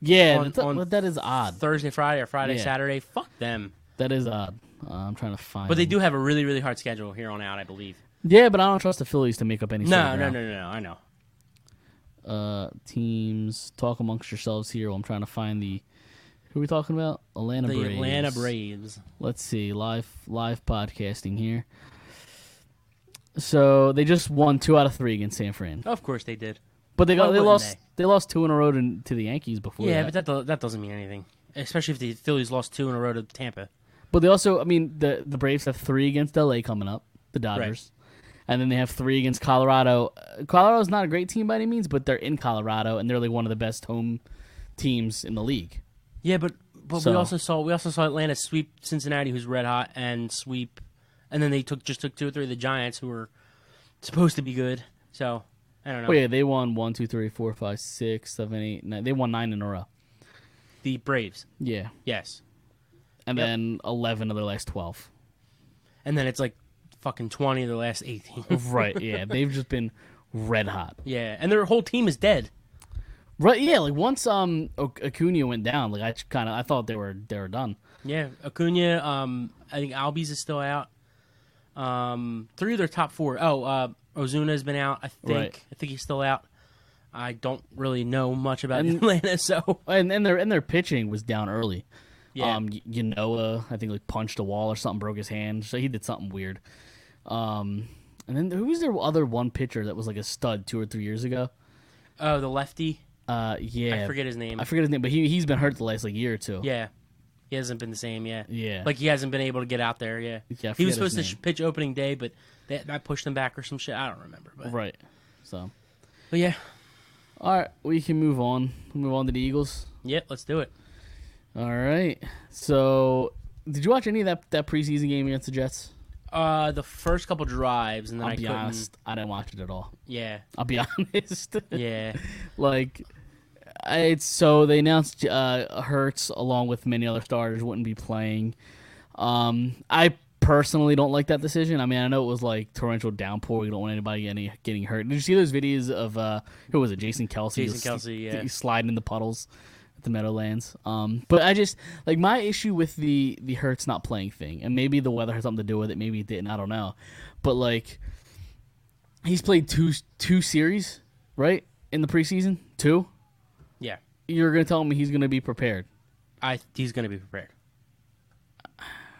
Yeah, On- that's- on but that is odd. Thursday, Friday, or Friday, Yeah. Saturday. Fuck them. That is odd. Uh, I'm trying to find. But they do have a really really hard schedule here on out. I believe. Yeah, but I don't trust the Phillies to make up any. No, no, no, no, no. I know. Uh, teams talk amongst yourselves here. While I'm trying to find the. Who are we talking about? Atlanta The Braves. Atlanta Braves. Let's see live live podcasting here. So they just won two out of three against San Fran, Of course they did. but they got Why they lost they? they lost two in a row to, to the Yankees before. yeah, that. but that that doesn't mean anything. Especially if the Phillies lost two in a row to Tampa. But they also, I mean, the the Braves have three against LA coming up, the Dodgers, and then they have three against Colorado. Uh, Colorado's not a great team by any means, but they're in Colorado, and they're like one of the best home teams in the league. Yeah, but but we also saw we also saw Atlanta sweep Cincinnati, who's red hot, and sweep, and then they took just took two or three of the Giants, who were supposed to be good. So I don't know. Oh yeah, they won one, two, three, four, five, six, seven, eight, nine. They won nine in a row. The Braves, Yeah, yes, and Yep. then eleven of their last twelve. and then it's like fucking twenty of the last eighteen. right. Yeah, they've just been red hot. yeah, and their whole team is dead. Right. Yeah. Like once um Acuna went down, like I kind of I thought they were they were done. Yeah, Acuna. Um, I think Albies is still out. Um, three of their top four. Oh, uh, Ozuna has been out. I think. Right. I think he's still out. I don't really know much about And- Atlanta, so And and their and their pitching was down early. yeah. Um, Y- Ynoa, I think like punched a wall or something, broke his hand. So he did something weird. Um, and then who was their other one pitcher that was like a stud two or three years ago? oh, the lefty. Uh, yeah, I forget his name. I forget his name, but he he's been hurt the last like year or two. Yeah, he hasn't been the same. Yeah, Yeah. Like he hasn't been able to get out there. Yeah, Yeah, he was supposed to sh- pitch opening day, but that, that pushed him back or some shit. I don't remember. But, right. So, but yeah, all right, we can move on. Move on to the Eagles. yep. Let's do it. All right. So, did you watch any of that that preseason game against the Jets? Uh, the first couple drives, and then I'll I be couldn't. honest, I didn't watch it at all. Yeah, I'll be honest. yeah. like it's so they announced uh Hurts along with many other starters wouldn't be playing. Um I personally don't like that decision. I mean, I know it was like torrential downpour. You don't want anybody getting getting hurt. Did you see those videos of uh who was it? Jason Kelce. Jason Kelce, yeah. Sliding in the puddles at the Meadowlands. Um but I just like my issue with the the Hurts not playing thing, and maybe the weather has something to do with it, maybe it didn't, I don't know. But like he's played two two series, right? In the preseason? Two? Yeah, You're gonna tell me he's gonna be prepared. I he's gonna be prepared.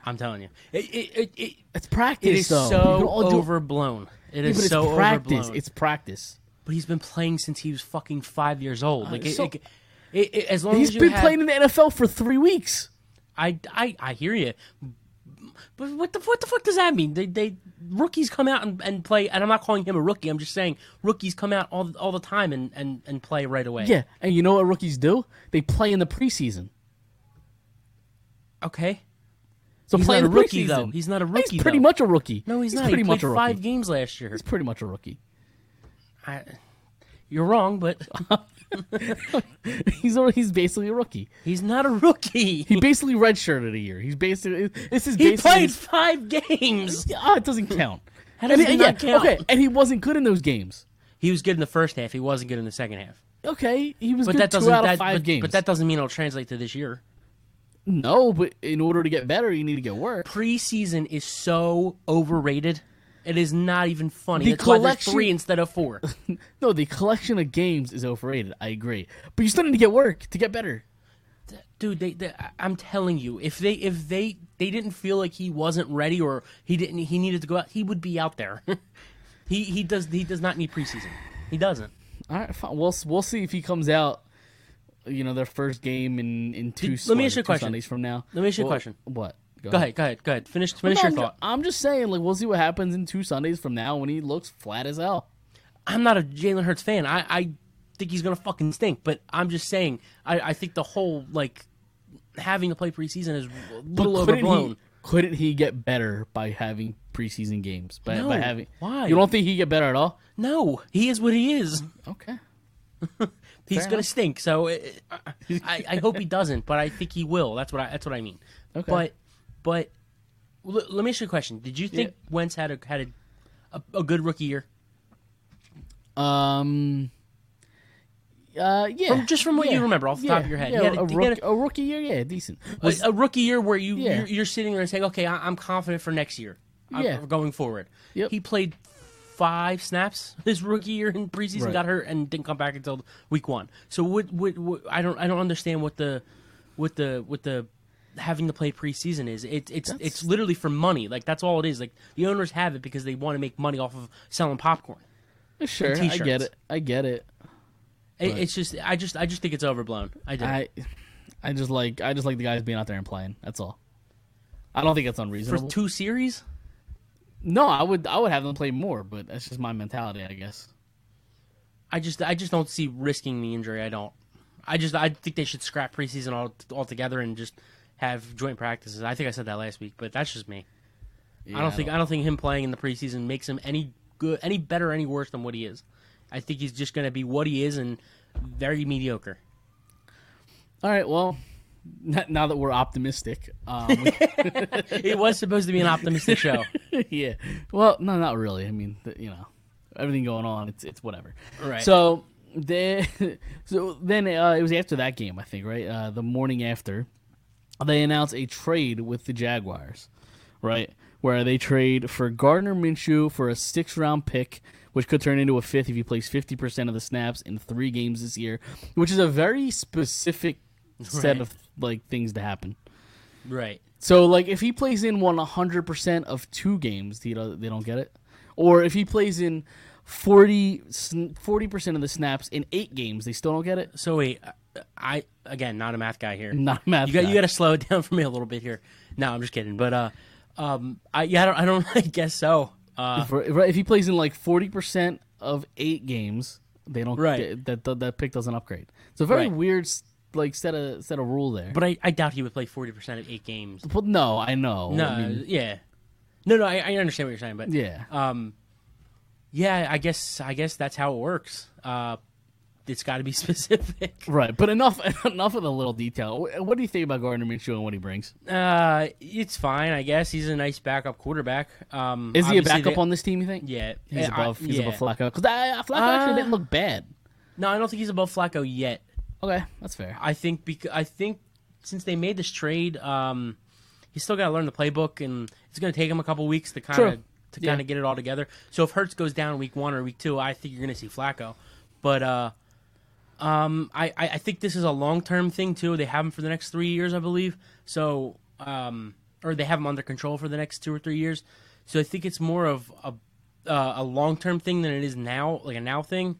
I'm telling you, it it it, it, It's practice. it is though. So overblown. It Yeah, is it's so practice. overblown. It's practice. but he's been playing since he was fucking five years old. Like uh, it, so- as long He's as been have, playing in the NFL for three weeks. I, I I hear you, but what the what the fuck does that mean? They they rookies come out and, and play, and I'm not calling him a rookie. I'm just saying rookies come out all all the time and, and, and play right away. Yeah, and you know what rookies do? They play in the preseason. Okay. So He's play not a rookie, preseason. though. He's not a rookie, He's pretty though. much a rookie. No, he's, not. Pretty he much played a five games last year. He's pretty much a rookie. I, you're wrong, but He's a, he's basically a rookie. he's not a rookie. He basically redshirted a year. He's basically this is He played his- five games. Ah, it doesn't count. How does And it yeah, count? Okay, and he wasn't good in those games. He was good in the first half. He wasn't good in the second half. Okay, he was But good that doesn't that, five but, games. but that doesn't mean it'll translate to this year. no, but in order to get better, you need to get work. Preseason is so overrated. It is not even funny. The That's collection- three instead of four. No, the collection of games is overrated. I agree, but you still need to get work to get better. Dude, they, they, I'm telling you, if they if they they didn't feel like he wasn't ready or he didn't he needed to go out, he would be out there. he he does he does not need preseason. He doesn't. All right, fine. We'll we'll see if he comes out. You know, their first game in in two. Did- let me ask you a question. Sundays from now. Let me ask you a question. What? Go ahead, go ahead, go ahead. Finish finish No, your I'm, ju- thought. I'm just saying, like, we'll see what happens in two Sundays from now when he looks flat as hell. I'm not a Jalen Hurts fan. I, I think he's gonna fucking stink. But I'm just saying, I, I think the whole like having to play preseason is a But little couldn't overblown. He, couldn't he get better by having preseason games? By, by No. having Why? You don't think he get better at all? No, he is what he is. Okay. He's Fair gonna enough. stink. So uh, I, I hope he doesn't, but I think he will. That's what I that's what I mean. Okay. But but l- let me ask you a question. Did you think Yeah. Wentz had a had a, a, a good rookie year? Um. Uh, yeah. From- just from what you remember off the yeah, top of your head. Yeah, a- a, rook- had a rookie year, yeah, decent. A, Was- a rookie year where you Yeah. you're, you're sitting there and saying, okay, I, I'm confident for next year. I'm- Yeah. going forward. Yep. He played five snaps his rookie year in preseason, Right. got hurt, and didn't come back until week one. So what, what, what? I don't I don't understand what the what the what the having to play preseason is. It, it's That's- it's literally for money. Like that's all it is. Like the owners have it because they want to make money off of selling popcorn. Uh, sure, I get it. I get it. It, it's just I just I just think it's overblown. I do. I, I just like I just like the guys being out there and playing. That's all. I don't think that's unreasonable. for two series. no, I would I would have them play more, but that's just my mentality, I guess. I just I just don't see risking the injury. I don't. I just I think they should scrap preseason all altogether and just have joint practices. I think I said that last week, but that's just me. I don't think I don't think him playing in the preseason makes him any good, any better, any worse than what he is. I think he's just going to be what he is and very mediocre. All right, well, now that we're optimistic, um, we- it was supposed to be an optimistic show. yeah. Well, no, not really. I mean, you know, everything going on, it's it's whatever. Right. So then, so then uh, it was after that game, I think, right? Uh, the morning after, they announce a trade with the Jaguars, right? Where they trade for Gardner Minshew for a six round pick, which could turn into a fifth if he plays fifty percent of the snaps in three games this year, which is a very specific set of like things to happen. right. So, like, if he plays in one hundred percent of two games, they don't, they don't get it. Or if he plays in 40 percent of the snaps in eight games, they still don't get it. So wait, I again not a math guy here. Not a math You got guy. you got to slow it down for me a little bit here. No, I'm just kidding. But uh, um, I yeah I don't I don't I guess so. Uh, If, if he plays in like forty percent of eight games, they don't. Right. Get, that, that that pick doesn't upgrade. It's a very Right. weird like set of set of rule there. but I, I doubt he would play 40 percent of eight games. Well, no, I know. No, I mean, yeah, no, no. I, I understand what you're saying, but yeah. um, yeah, I guess I guess that's how it works. Uh, it's got to be specific. Right, but enough enough of the little detail. What, do you think about Gardner Minshew and what he brings? Uh, it's fine, I guess. He's a nice backup quarterback. Um, Is he a backup they- on this team? You think? Yeah, he's I- above. he's yeah. above Flacco because Flacco actually Uh, didn't look bad. No, I don't think he's above Flacco yet. Okay, that's fair. I think because I think since they made this trade, um, he's still got to learn the playbook, and it's going to take him a couple weeks to kind of to Yeah. kind of get it all together. So if Hurts goes down week one or week two, I think you're going to see Flacco. But uh, um, I, I think this is a long term thing too. They have him for the next three years, I believe. So um, or they have him under control for the next two or three years. So I think it's more of a uh, a long term thing than it is now, like a now thing.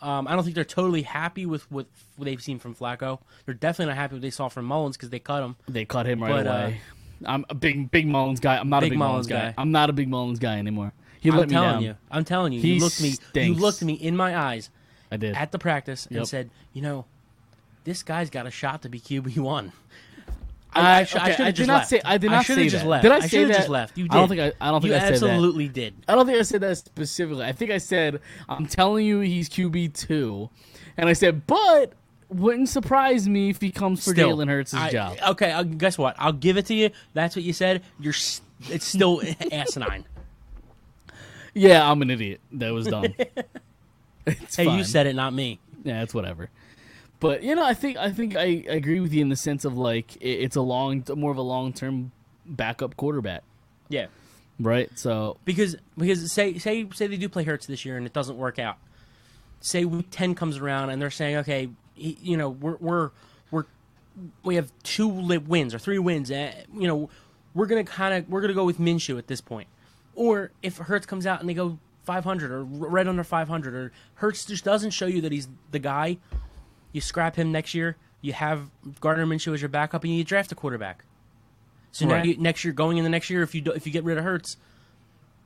Um, I don't think they're totally happy with what, what they've seen from Flacco. They're definitely not happy with what they saw from Mullens because they cut him. They cut him right But, uh, away. I'm a big big Mullens guy. I'm not Big a big Mullens, Mullens guy. guy. I'm not a big Mullens guy anymore. He I'm let me telling you, I'm telling you, He you looked me, you looked me in my eyes I did. at the practice and said, you know, this guy's got a shot to be QB one. I, sh- I okay, should've I did just not left. say. I did I not should've say just that. left. Did I, I say that? just left. You I don't think I. I don't think you I said that. absolutely did. I don't think I said that specifically. I think I said I'm telling you he's QB two, and I said, but wouldn't surprise me if he comes for Still, Jalen Hurts' job. Okay, uh, guess what? I'll give it to you. That's what you said. You're. s- It's still asinine. Yeah, I'm an idiot. That was dumb. it's Hey, fine. you said it, not me. Yeah, it's whatever. But you know, I think I think I agree with you in the sense of like it, it's a long, more of a long term backup quarterback, Yeah. right? So because because say say say they do play Hurts this year and it doesn't work out. Say week ten comes around and they're saying, okay, he, you know, we're we're we're we have two wins or three wins. And, you know, we're gonna kind of we're gonna go with Minshew at this point. Or if Hurts comes out and they go 500 or right under 500, or Hurts just doesn't show you that he's the guy, you scrap him next year. You have Gardner Minshew as your backup, and you draft a quarterback. So now you, next year, going in the next year, if you do, if you get rid of Hurts,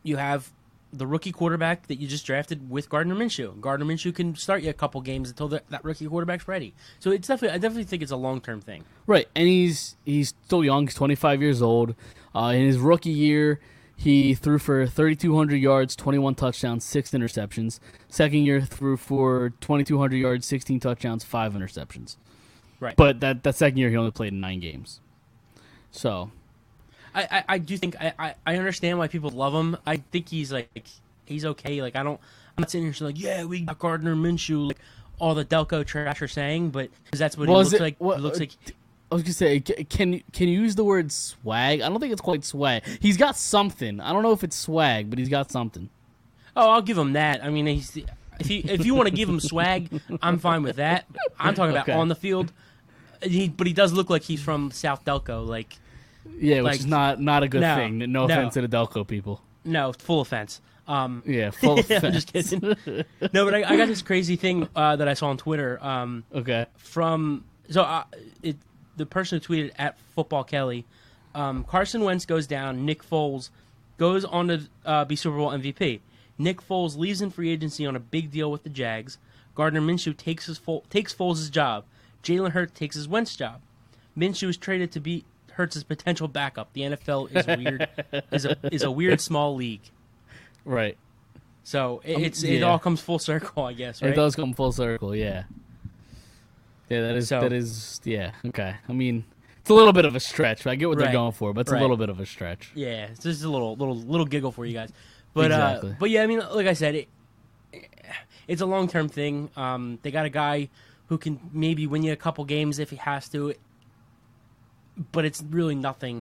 you have the rookie quarterback that you just drafted with Gardner Minshew. Gardner Minshew can start you a couple games until the, that rookie quarterback's ready. So it's definitely, I definitely think it's a long term thing. right, and he's he's still young. He's 25 years old. Uh, in his rookie year, he threw for 3,200 yards, 21 touchdowns, six interceptions. Second year, threw for 2,200 yards, 16 touchdowns, five interceptions. Right. But that that second year, he only played in nine games. So I, I, I do think I, I, I understand why people love him. I think he's like he's okay. Like I don't, I'm not sitting here saying like, yeah, we got Gardner Minshew, like all the Delco trash are saying, but because that's what Well, he looks it- like. what- he looks uh, like I was gonna say, can you can you use the word swag? I don't think it's quite swag. He's got something. I don't know if it's swag, but he's got something. Oh, I'll give him that. I mean, he's if you if you want to give him swag, I'm fine with that. I'm talking about Okay. on the field. He, but he does look like he's from South Delco. Like, Yeah, which is not not a good No, thing. No, no. offense to the Delco people. no, full offense. Um, Yeah, full I'm offense. just kidding. no, but I, I got this crazy thing uh, that I saw on Twitter um, Okay. from so uh, it the person who tweeted at Football Kelly. Um, Carson Wentz goes down. Nick Foles goes on to uh, be Super Bowl MVP. Nick Foles leaves in free agency on a big deal with the Jags. Gardner Minshew takes his Fo- takes Foles' job. Jalen Hurts takes his Wentz job. Minshew is traded to be Hurts' potential backup. The NFL is weird is a is a weird small league. Right. So it, it's it yeah. all comes full circle, I guess. Right? It does come full circle. Yeah. Yeah, that is So- that is yeah okay. I mean, it's a little bit of a stretch. I get what Right. they're going for, but it's Right. a little bit of a stretch. Yeah, it's just a little little little giggle for you guys. But Exactly. uh, but yeah, I mean, like I said, it, it's a long term thing. Um, they got a guy who can maybe win you a couple games if he has to, but it's really nothing.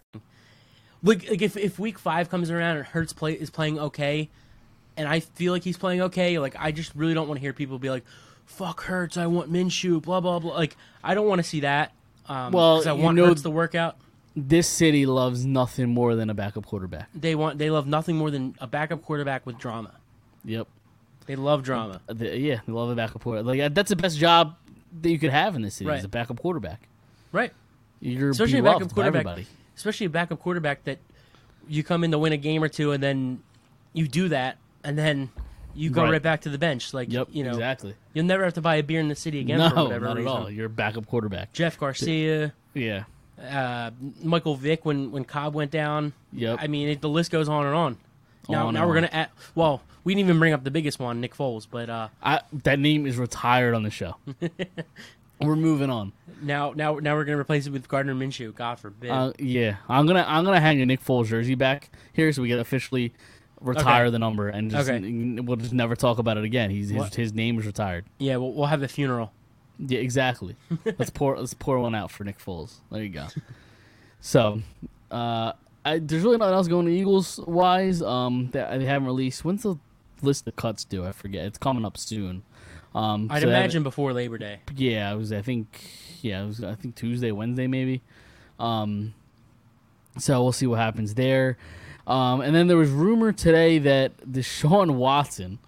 Like, like if, if week five comes around and Hurts play is playing okay, and I feel like he's playing okay, like I just really don't want to hear people be like, "Fuck Hurts, I want Minshew," blah blah blah. Like I don't want to see that. Um, Well, I you want know- Hurts to work out. This city loves nothing more than a backup quarterback. They want they love nothing more than a backup quarterback with drama. Yep. They love drama. The- yeah, they love a backup quarterback. Like that's the best job that you could have in this city Right. is a backup quarterback. Right. You're Especially a backup by quarterback. everybody. Especially a backup quarterback that you come in to win a game or two and then you do that and then you go Right. right, back to the bench. Like Yep, you know exactly. you'll never have to buy a beer in the city again No, for whatever not at reason. all. You're a backup quarterback. Jeff Garcia, Yeah. uh, Michael Vick when when Kolb went down. Yep. I mean, it, the list goes on and on. Now, On now and we're on. gonna add. Well, we didn't even bring up the biggest one, Nick Foles, but uh, I that name is retired on the show. We're moving on. now now now we're gonna replace it with Gardner Minshew. God forbid. Uh, yeah, I'm gonna I'm gonna hang a Nick Foles jersey back here so we can officially retire Okay. the number and just Okay. we'll just never talk about it again. He's his, his name is retired. yeah, we'll, we'll have a funeral. Yeah, exactly. let's pour let's pour one out for Nick Foles. There you go. So, uh, I, there's really nothing else going to Eagles wise. Um, that they haven't released. When's the list of cuts due? I forget. It's coming up soon. Um, I'd so imagine before Labor Day. Yeah, it was. I think. Yeah, it was. I think Tuesday, Wednesday, maybe. Um, so we'll see what happens there. Um, and then there was rumor today that Deshaun Watson,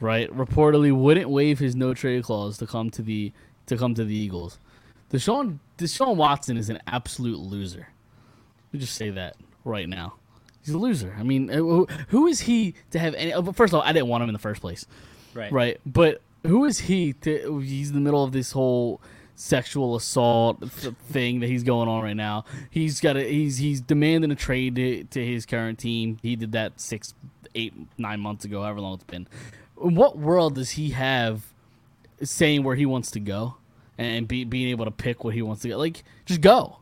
right, reportedly wouldn't waive his no trade clause to come to the to come to the Eagles. Deshaun Deshaun Watson is an absolute loser. Let me just say that right now. He's a loser. I mean, uh, who, who is he to have any? uh, First of all, I didn't want him in the first place. Right. Right. But who is he to he's in the middle of this whole sexual assault thing that he's going on right now. He's got a he's he's demanding a trade to, to his current team. He did that six, eight, nine months ago, however long it's been. In what world does he have saying where he wants to go and be, being able to pick what he wants to get? Like just go.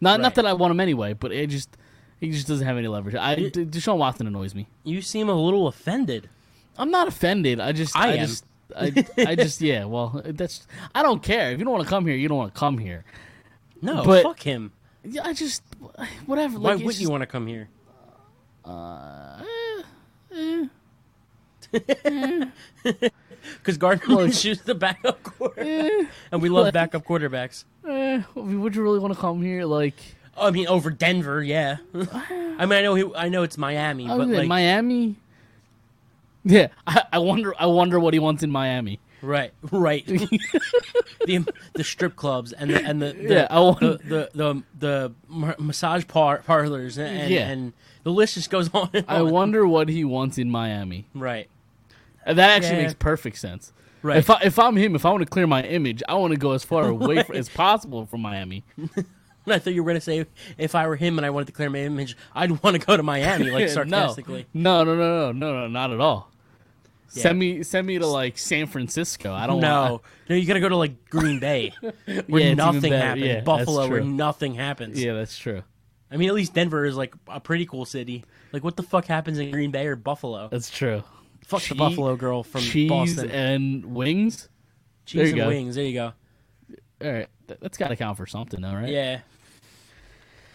Not not that I want him anyway, but it just he just doesn't have any leverage. I It- Deshaun Watson annoys me. You seem a little offended. I'm not offended. I just, I I, am. just, I, I just, yeah. Well, that's. I don't care if you don't want to come here. You don't want to come here. No, But- fuck him. Yeah, I just, whatever. Why Like, would you want to come here? Uh, eh, eh. Because Gardner Minshew's the backup quarterback, and we love backup quarterbacks. Eh, would you really want to come here? Like, I mean, over Denver, yeah. I mean, I know he, I know it's Miami, I but mean, like, Miami. Yeah, I, I wonder. I wonder what he wants in Miami. right, right. the the strip clubs and the and the the Yeah, I want- the, the the the ma- massage par- parlors and Yeah. and the list just goes on. And I on. wonder what he wants in Miami. Right, And that actually Yeah. makes perfect sense. right. If I, if I'm him, if I want to clear my image, I want to go as far away fr- as possible from Miami. I thought you were gonna say if I were him and I wanted to clear my image, I'd want to go to Miami, like sarcastically. No, no, no, no, no, no, not at all. Yeah. Send me, send me to like San Francisco. I don't know. no, you gotta go to like Green Bay, where Yeah, nothing happens. Yeah, Buffalo, where nothing happens. Yeah, that's true. I mean, at least Denver is like a pretty cool city. Like, what the fuck happens in Green Bay or Buffalo? That's true. Fuck the Buffalo girl from Cheese Boston. and wings. Cheese and go. wings. There you go. All right. That's got to count for something, though, right? Yeah.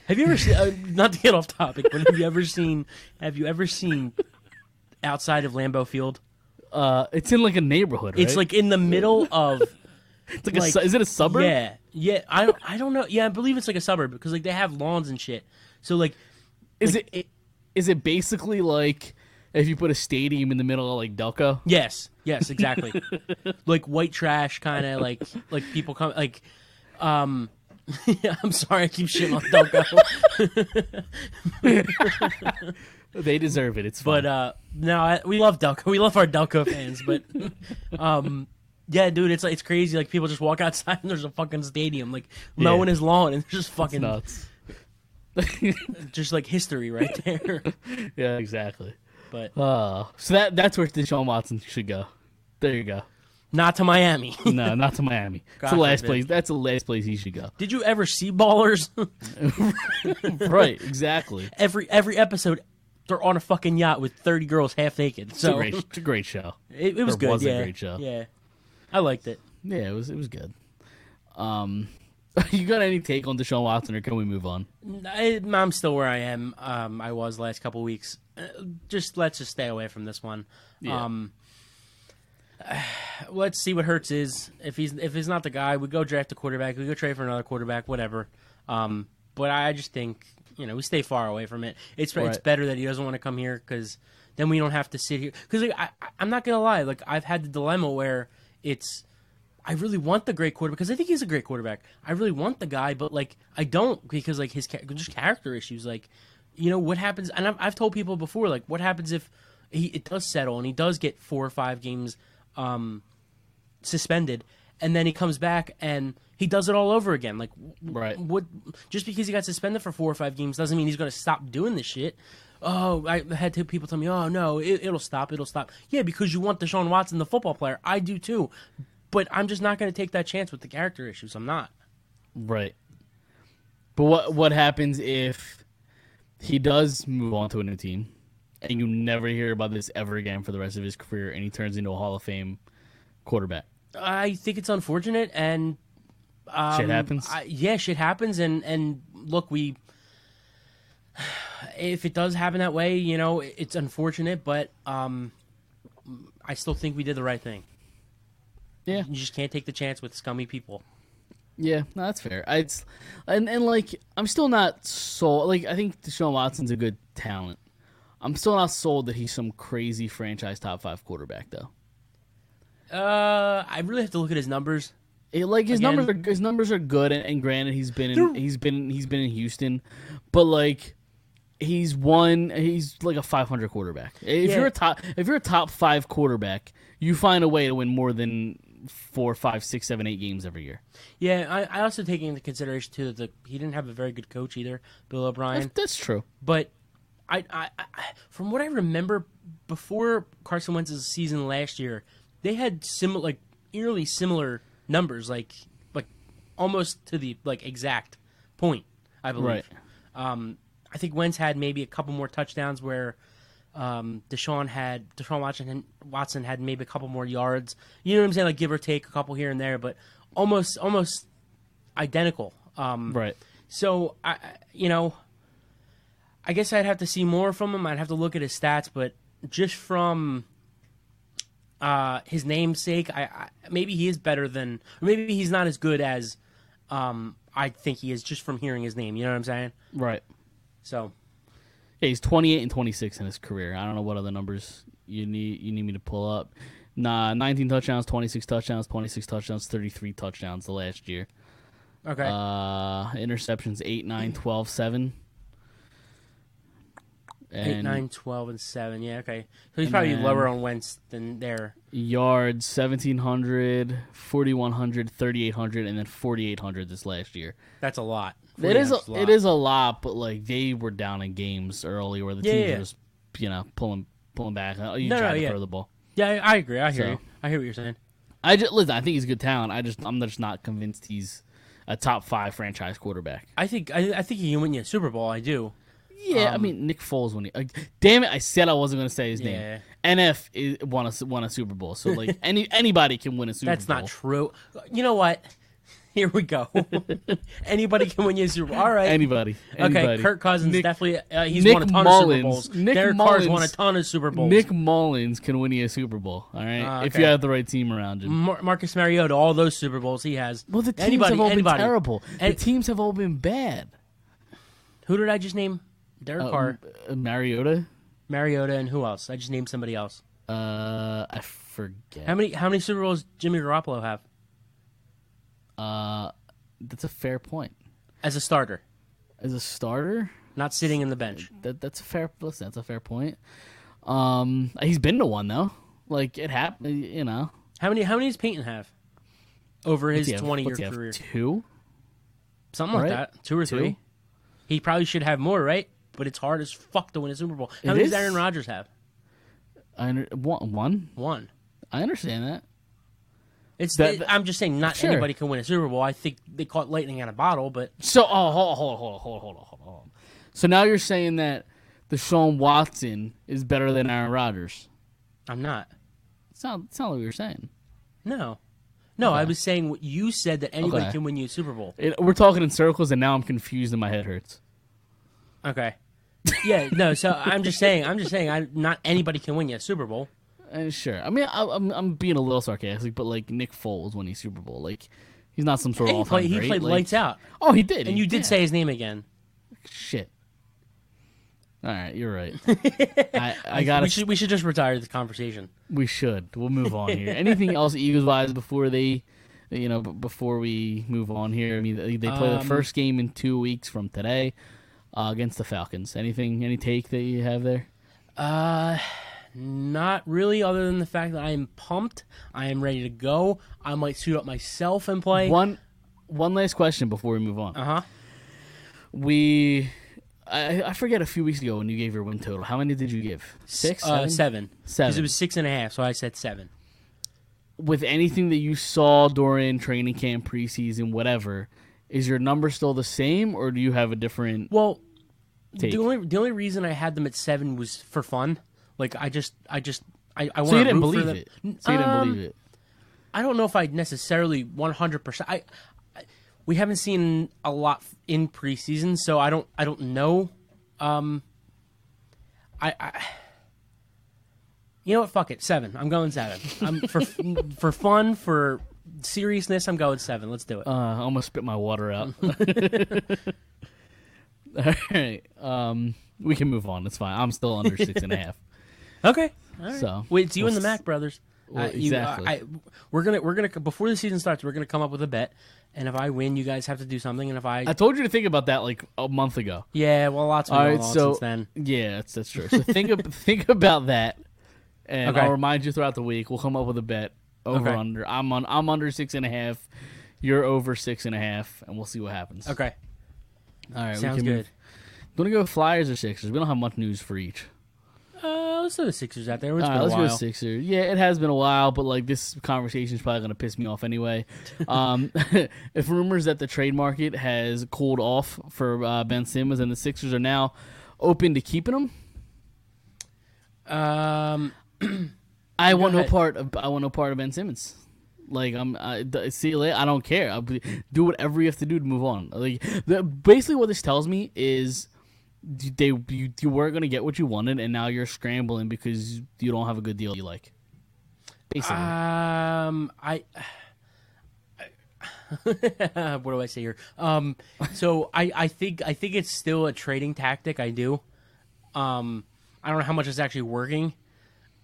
Have you ever seen? Uh, not to get off topic, but have you ever seen? Have you ever seen outside of Lambeau Field? Uh, it's in like a neighborhood. It's like in the middle of. it's like, a, like- su- is it a suburb? Yeah, yeah. I don't. I don't know. Yeah, I believe it's like a suburb because like they have lawns and shit. So like, Is like, it? Is it basically like if you put a stadium in the middle of like Delco? Yes, yes, exactly. like white trash, kind of like like people come like. um I'm sorry, I keep shitting on Delco, They deserve it. It's fun. but uh no, I, we love Delco. We love our Delco fans, but um yeah, dude, it's like it's crazy. Like people just walk outside and there's a fucking stadium, like Yeah. mowing his lawn, and there's just fucking nuts. just like history right there. yeah, exactly. but Uh, so that that's where Deshaun Watson should go. There you go. Not to Miami. No, not to Miami. It's the last forbid. place. That's the last place he should go. Did you ever see Ballers? right, exactly. every every episode, they're on a fucking yacht with thirty girls half naked. It's So a great, it's a great show. It, it was Or good. was a great show. Yeah, I liked it. Yeah, it was it was good. Um, you got any take on Deshaun Watson, or can we move on? I, I'm still where I am. Um, I was last couple weeks. Uh, just let's just stay away from this one. Yeah. Um, let's see what Hurts is. If he's if he's not the guy, we go draft a quarterback. We go trade for another quarterback. Whatever. Um, but I just think you know we stay far away from it. It's it's better that he doesn't want to come here because then we don't have to sit here. Because like, I, I'm not gonna lie, like I've had the dilemma where it's I really want the great quarterback because I think he's a great quarterback. I really want the guy, but like I don't because like his just character issues. Like, you know what happens? And I've, I've told people before, like what happens if he it does settle and he does get four or five games um, suspended, and then he comes back and he does it all over again. Like, w- Right. What? Just because he got suspended for four or five games doesn't mean he's going to stop doing this shit. Oh, I had two people tell me, "Oh no, it, it'll stop, it'll stop." Yeah, because you want Deshaun Watson, the football player. I do too, but I'm just not going to take that chance with the character issues. I'm not. Right. But what what happens if he does move on to a new team, and you never hear about this ever again for the rest of his career, and he turns into a Hall of Fame quarterback? I think it's unfortunate, and um, Shit happens? I, yeah, shit happens, and and look, we. If it does happen that way, you know, it's unfortunate, but um, I still think we did the right thing. Yeah. You just can't take the chance with scummy people. Yeah, no, that's fair. I, it's and and like I'm still not sold. Like I think Deshaun Watson's a good talent. I'm still not sold that he's some crazy franchise top five quarterback though. Uh, I really have to look at his numbers. It, like his Again- numbers are his numbers are good, and, and granted he's been in, They're- he's been he's been in Houston, but like he's won he's like a 500 quarterback. If Yeah. you're a top if you're a top five quarterback, you find a way to win more than four, five, six, seven, eight games every year. Yeah, I, I also take into consideration too that the, he didn't have a very good coach either, Bill O'Brien. That's, that's true. But I, I, I, from what I remember, before Carson Wentz's season last year, they had similar, like eerily similar numbers, like like almost to the like exact point. I believe. Right. Um, I think Wentz had maybe a couple more touchdowns where. Um, Deshaun had Deshaun Watson Watson had maybe a couple more yards. You know what I'm saying? Like give or take a couple here and there, but almost almost identical. Um, Right. so I, I- you know, I guess I'd have to see more from him. I'd have to look at his stats, but just from uh, his namesake. I, I maybe he is better than, or maybe he's not as good as um, I think he is just from hearing his name. You know what I'm saying? Right. So Yeah, he's 28 and 26 in his career. I don't know what other numbers you need you need me to pull up. Nah, 19 touchdowns, 26 touchdowns, 26 touchdowns, 33 touchdowns the last year. okay, Uh, interceptions 8, 9, 12, 7. And eight, nine, twelve, and seven. Yeah, okay. So he's probably lower on Wentz than there. yards 1700, 4100, 3800 and then 4800 this last year. That's a lot. It is a, 49 it is a lot, but like they were down in games early where the Yeah, teams yeah. just you know pulling pulling back. Oh, you No, tried no, to yeah. throw the ball. Yeah, I, I agree. I hear So- you. I hear what you're saying. I just listen. I think he's a good talent. I just I'm just not convinced he's a top five franchise quarterback. I think I, I think he can win you a Super Bowl. I do. Yeah, I Um, mean Nick Foles when he. Like, damn it! I said I wasn't going to say his Yeah. name. NF is, won a won a Super Bowl, so like any anybody can win a Super That's Bowl. That's not true. You know what? Here we go. Anybody can win you a Super Bowl. All right. Anybody. Okay, anybody. Kirk Cousins Nick, definitely. Uh, he's Nick won a ton Mullens. of Super Bowls. Nick Derek Carr's won a ton of Super Bowls. Nick Mullens can win you a Super Bowl. All right, Ah, if you have the right team around him. Mar- Marcus Mariota, all those Super Bowls he has. Well, the teams anybody, have all anybody. been terrible. And- the teams have all been bad. Who did I just name? Derek Carr, Uh, Mariota. Mariota, and who else? I just named somebody else. Uh, I forget. How many how many Super Bowls Jimmy Garoppolo have Uh, that's a fair point. as a starter, As a starter, not sitting in the bench? that that's a fair. Listen, that's a fair point. Um, he's been to one though. Like it happened, you know. How many how many does Peyton have over his have- twenty year what's have, career? Two. Something like that, two or Two? three. He probably should have more, right? But it's hard as fuck to win a Super Bowl. How It many is. does Aaron Rodgers have? I under, one. One. One. I understand that. It's. That- it- I'm just saying, not Sure. anybody can win a Super Bowl. I think they caught lightning in a bottle, but So, oh, hold on, hold on, hold on, hold on, hold on, hold on. So now you're saying that the Deshaun Watson is better than Aaron Rodgers? I'm not. It's not. It's not what you're saying. No, no. I was saying what you said that anybody Okay. can win you a Super Bowl. It, we're talking in circles, and now I'm confused and my head hurts. Okay. Yeah. No. So I'm just saying. I'm just saying. I not anybody can win you a Super Bowl. Uh, sure. I mean, I, I'm I'm being a little sarcastic, but like Nick Foles he's Super Bowl, like he's not some sort of he all played. time He played like- lights out, Oh, he did. and you did yeah. say his name again. shit. All right, you're right. I, I got We should. We should just retire this conversation. We should. We'll move on here. Anything else Eagles wise before they, you know, before we move on here? I mean, they, play the Um, first game in two weeks from today uh, against the Falcons. Anything, any take that you have there? Uh, not really. Other than the fact that I am pumped. I am ready to go. I might suit up myself and play. One, one last question before we move on. Uh huh. We, I, I forget a few weeks ago when you gave your win total. How many did you give? Six, Uh, seven? seven. Because it was six and a half, so I said seven. With anything that you saw during training camp, preseason, whatever, is your number still the same, or do you have a different? Well, Take. the only the only reason I had them at seven was for fun. Like I just I just I, I want so you to didn't believe it. So you didn't Um, believe it. I don't know if I necessarily one hundred percent. I I- we haven't seen a lot in preseason, so I don't I don't know. Um, I. I you know what? Fuck it. Seven. I'm going seven. I'm for for fun for seriousness. I'm going seven. Let's do it. Uh, I almost spit my water out. All right. Um, we can move on. It's fine. I'm still under six and a half. okay. All right. So Wait, it's you and the Mac brothers. well, Uh, you- exactly. I, we're gonna we're gonna before the season starts, we're gonna come up with a bet, and if I win, you guys have to do something, and if I, I told you to think about that like a month ago. yeah, well, lots of right. So since then. yeah, that's that's true. So think of, think about that, and Okay. I'll remind you throughout the week. We'll come up with a bet over Okay. under. I'm on. I'm under six and a half. You're over six and a half, and we'll see what happens. Okay, All right. sounds we can good. Move. Want to go with Flyers or Sixers? We don't have much news for each. Uh, let's throw the Sixers out there. It's All been a let's while. go Sixers. Yeah, it has been a while, but like this conversation is probably going to piss me off anyway. um, if rumors that the trade market has cooled off for uh, Ben Simmons and the Sixers are now open to keeping him, Um, I want no part of I want no part of Ben Simmons. Like I'm, I, see you later. I don't care. I'll be, do whatever you have to do to move on. Like the, basically, what this tells me is they you, you weren't going to get what you wanted, and now you're scrambling because you don't have a good deal you like. Basically, Um, I. what do I say here? Um, so I, I think I think it's still a trading tactic. I do. Um, I don't know how much it's actually working.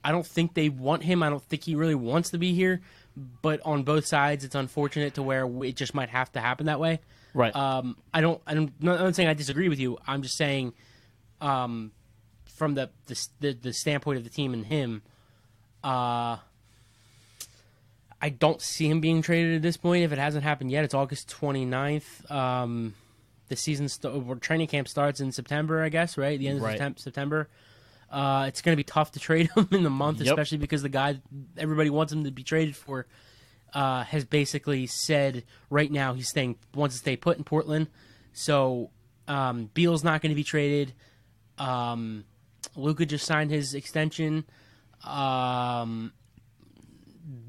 I don't think they want him. I don't think he really wants to be here. But on both sides, it's unfortunate to where it just might have to happen that way. right? Um, I don't. I'm not, I'm not saying I disagree with you. I'm just saying, um, from the the the, the standpoint of the team and him, uh, I don't see him being traded at this point. If it hasn't happened yet, it's August 29th. Um, the season st- training camp starts in September, I guess. Right, the end of Right. Septem- September. Uh, it's going to be tough to trade him in the month, Yep. especially because the guy everybody wants him to be traded for uh, has basically said right now he's staying wants to stay put in Portland. So um, Beal's not going to be traded. Um, Luka just signed his extension. Um,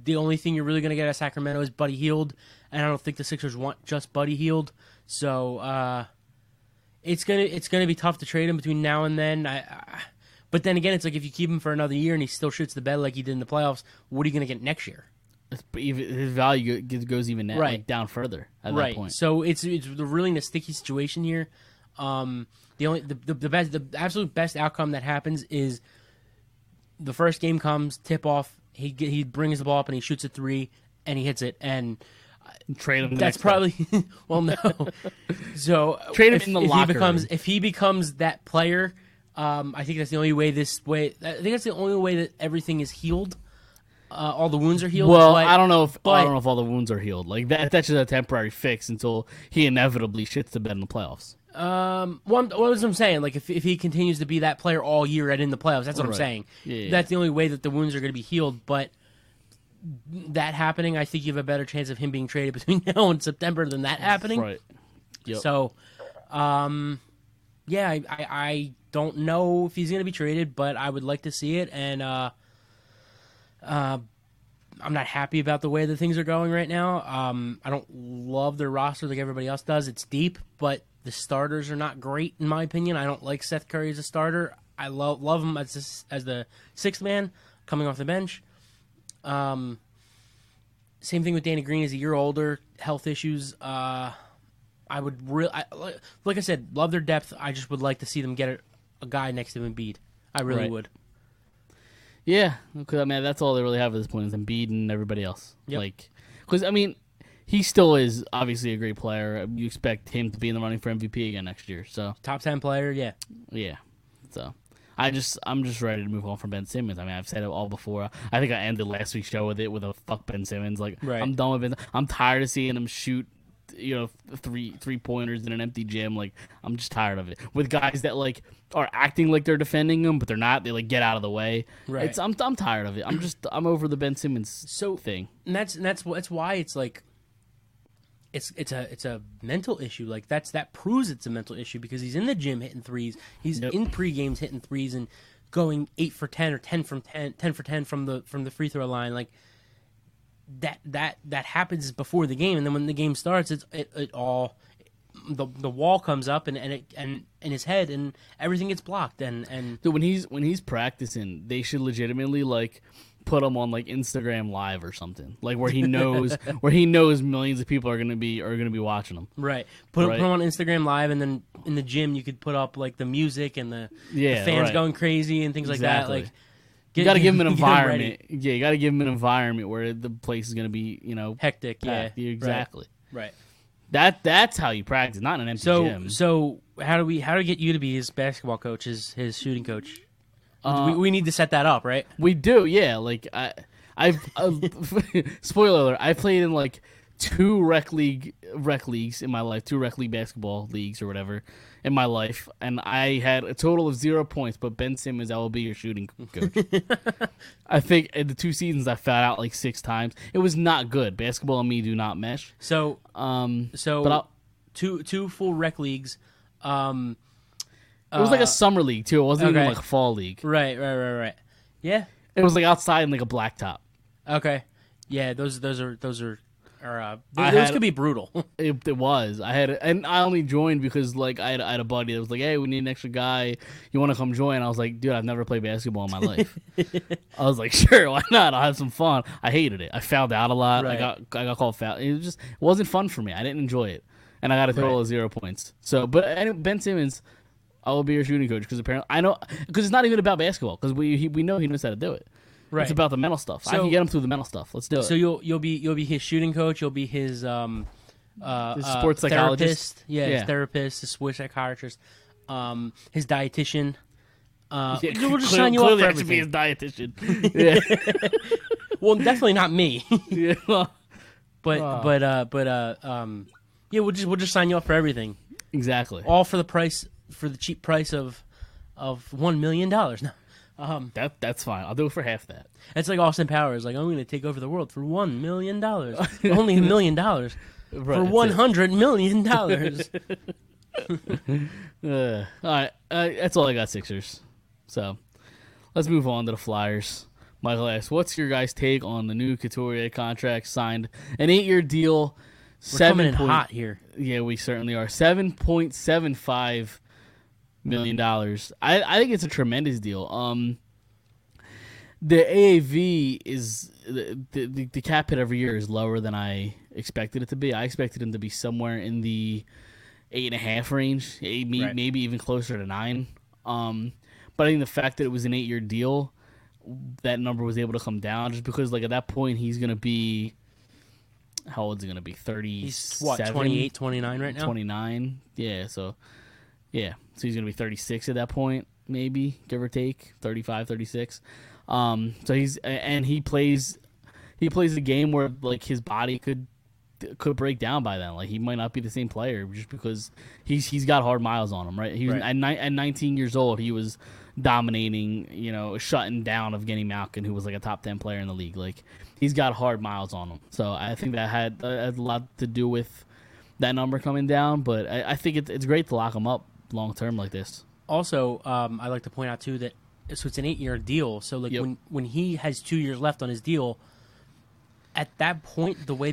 the only thing you're really going to get at Sacramento is Buddy Hield, and I don't think the Sixers want just Buddy Hield. So uh, it's gonna it's gonna be tough to trade him between now and then. I, I, but then again, it's like if you keep him for another year and he still shoots the bed like he did in the playoffs, what are you going to get next year? His value goes even down, Right. like, down further at right. that point. So it's it's really in a sticky situation here. Um, the only the, the, the best the absolute best outcome that happens is the first game comes tip off. He he brings the ball up and he shoots a three and he hits it and Trade him. that's probably well no. so Trade him if, in the if locker he becomes room. if he becomes that player, um, I think that's the only way this way. I think that's the only way that everything is healed. Uh, all the wounds are healed. Well, but- I don't know if I don't know if all the wounds are healed. Like that, that's just a temporary fix until he inevitably shits the bed in the playoffs. Um, well, what was I'm saying? Like, if, if he continues to be that player all year and in the playoffs, that's what I'm saying. Yeah, yeah. That's the only way that the wounds are going to be healed. But that happening, I think you have a better chance of him being traded between now and September than that happening. Right. Yep. So, um, yeah, I, I, I don't know if he's going to be traded, but I would like to see it. And uh, uh, I'm not happy about the way that things are going right now. Um, I don't love their roster like everybody else does. It's deep, but the starters are not great in my opinion. I don't like Seth Curry as a starter. I love love him as as the sixth man coming off the bench. Um, same thing with Danny Green. He's a year older, health issues. Uh, I would really, like I said, love their depth. I just would like to see them get a, a guy next to Embiid. I really Right. would. Yeah, because I mean that's all they really have at this point is Embiid and everybody else. Yep. Like, because I mean, he still is obviously a great player. You expect him to be in the running for MVP again next year. So Top ten player, yeah. yeah, so I just I'm just ready to move on from Ben Simmons. I mean I've said it all before. I think I ended last week's show with it with a fuck Ben Simmons. Like Right. I'm done with Ben. I'm tired of seeing him shoot. You know, three three pointers in an empty gym. Like I'm just tired of it. With guys that like are acting like they're defending them, but they're not. They like get out of the way. Right. It's I'm I'm tired of it. I'm just I'm over the Ben Simmons So- thing. and that's and that's that's why it's like it's it's a it's a mental issue. Like that's that proves it's a mental issue because he's in the gym hitting threes. He's Yep. in pre games hitting threes and going eight for ten or ten from 10, 10 for ten from the from the free throw line. Like that that that happens before the game, and then when the game starts, it's it, it all the the wall comes up and and it, and in his head and everything gets blocked and and Dude, when he's when he's practicing, they should legitimately like put him on like Instagram Live or something, like where he knows where he knows millions of people are gonna be are gonna be watching him. Right. Put, Right. put them on Instagram Live, and then in the gym you could put up like the music and the, yeah, the fans right. going crazy and things like Exactly. that. Like, You got to give him an get environment. Yeah, you got to give him an environment where the place is gonna be, you know, hectic. Yeah, exactly. Right. right. That that's how you practice, not in an empty So gym. so how do we how do we get you to be his basketball coach, his his shooting coach? Uh, we, we need to set that up, right? We do, yeah. Like I, I've uh, spoiler alert. I played in like two rec league rec leagues in my life, two rec league basketball leagues or whatever in my life, and I had a total of zero points. But Ben Simmons, I will be your shooting coach. I think in the two seasons I fouled out like six times. It was not good. Basketball and me do not mesh. So Um, so but I'll, two two full rec leagues. Um, it was like a summer league too. It wasn't even like a fall league. right, right, right, right. Yeah. It was like outside in like a blacktop. Okay. Yeah. Those those are those are or uh, I had- could be brutal. It, it was. I had, and I only joined because like I had, I had a buddy that was like, "Hey, we need an extra guy. You want to come join?" I was like, "Dude, I've never played basketball in my life." I was like, "Sure, why not? I'll have some fun." I hated it. I fouled out a lot. I got I got called foul. It just it wasn't fun for me. I didn't enjoy it, and I got a total Right. of zero points. So, but Ben Simmons, I will be your shooting coach because apparently I know because it's not even about basketball because we he, we know he knows how to do it. Right. It's about the mental stuff. I can get him through the mental stuff. Let's do it. so you'll you'll be you'll be his shooting coach. You'll be his um, uh, His uh, sports psychologist. therapist. Yeah, Yeah. his therapist, his sports psychiatrist, um, his dietitian. Uh, Yeah, we'll just clear- sign you up for I be his everything. dietitian. yeah. Well, definitely not me, yeah. but Wow. but uh, but uh, um, yeah, we'll just we'll just sign you up for everything, Exactly. all for the price for the cheap price of of one million dollars. No, um, That that's fine. I'll do it for half that. it's like Austin Powers, like I'm going to take over the world for one million dollars, only a million dollars Right, for one hundred million dollars. Uh, all right, uh, that's all I got. Sixers. So let's move on to the Flyers. Michael asks, "What's your guys' take on the new Couturier contract signed? An eight-year deal, We're coming in point- hot here. Yeah, we certainly are. Seven point seven five million dollars. I I think it's a tremendous deal. Um, the AAV is the, the the cap hit every year is lower than I expected it to be. I expected him to be somewhere in the eight and a half range, eight, Right. maybe even closer to nine. Um, but I think the fact that it was an eight year deal, that number was able to come down just because like at that point he's gonna be. How old is he gonna be? Thirty. He's what 28, 29 right now. 29 yeah so yeah so he's gonna be 36 at that point maybe give or take 35 36 um so he's and he plays he plays a game where like his body could could break down by then. Like he might not be the same player just because he's he's got hard miles on him right? He was Right. at, ni- at 19 years old he was dominating you know shutting down of Genny Malkin who was like a top 10 player in the league. Like he's got hard miles on him. So I think that had, uh, had a lot to do with that number coming down, but I, I think it's it's great to lock him up long term like this. Also, um, I like to point out too that so it's an eight year deal. So like Yep. when when he has two years left on his deal, at that point the way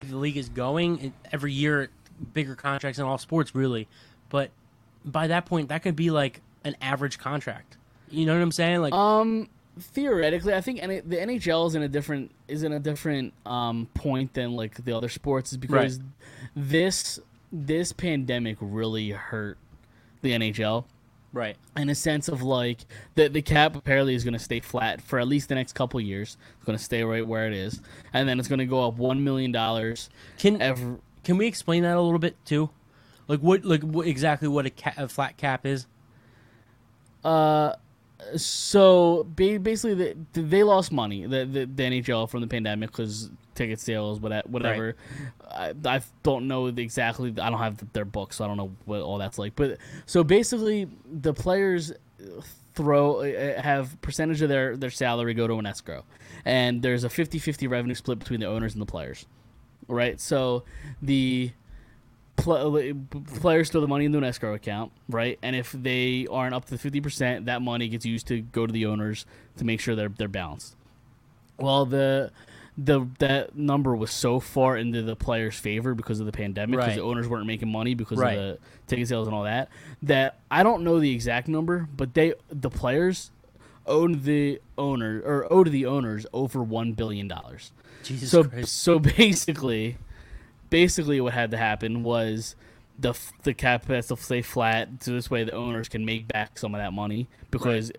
The league is going, every year bigger contracts in all sports really, but by that point that could be like an average contract. You know what I'm saying? Like Um, theoretically, I think N- the NHL is in a different is in a different um point than like the other sports, is because this this pandemic really hurt the NHL. Right. in a sense of like the the cap apparently is going to stay flat for at least the next couple years. It's going to stay right where it is, and then it's going to go up one million dollars Can every. can we explain that a little bit too? Like what like what, exactly what a, ca- a flat cap is? Uh, So basically, the, they lost money the, the the NHL from the pandemic because ticket sales, whate- whatever. I, I don't know exactly. I don't have their books, so I don't know what all that's like. But so basically, the players throw uh, have percentage of their their salary go to an escrow, and there's a 50-50 revenue split between the owners and the players. Right, so the pl- players throw the money into an escrow account, right? And if they aren't up to fifty percent, that money gets used to go to the owners to make sure they're they're balanced. Well, the the that number was so far into the players' favor because of the pandemic, because Right. the owners weren't making money because Right. of the ticket sales and all that. That I don't know the exact number, but they the players owned the owner or owed the owners over one billion dollars. Jesus So Christ. so basically, basically what had to happen was the the cap has to stay flat, so this way the owners can make back some of that money because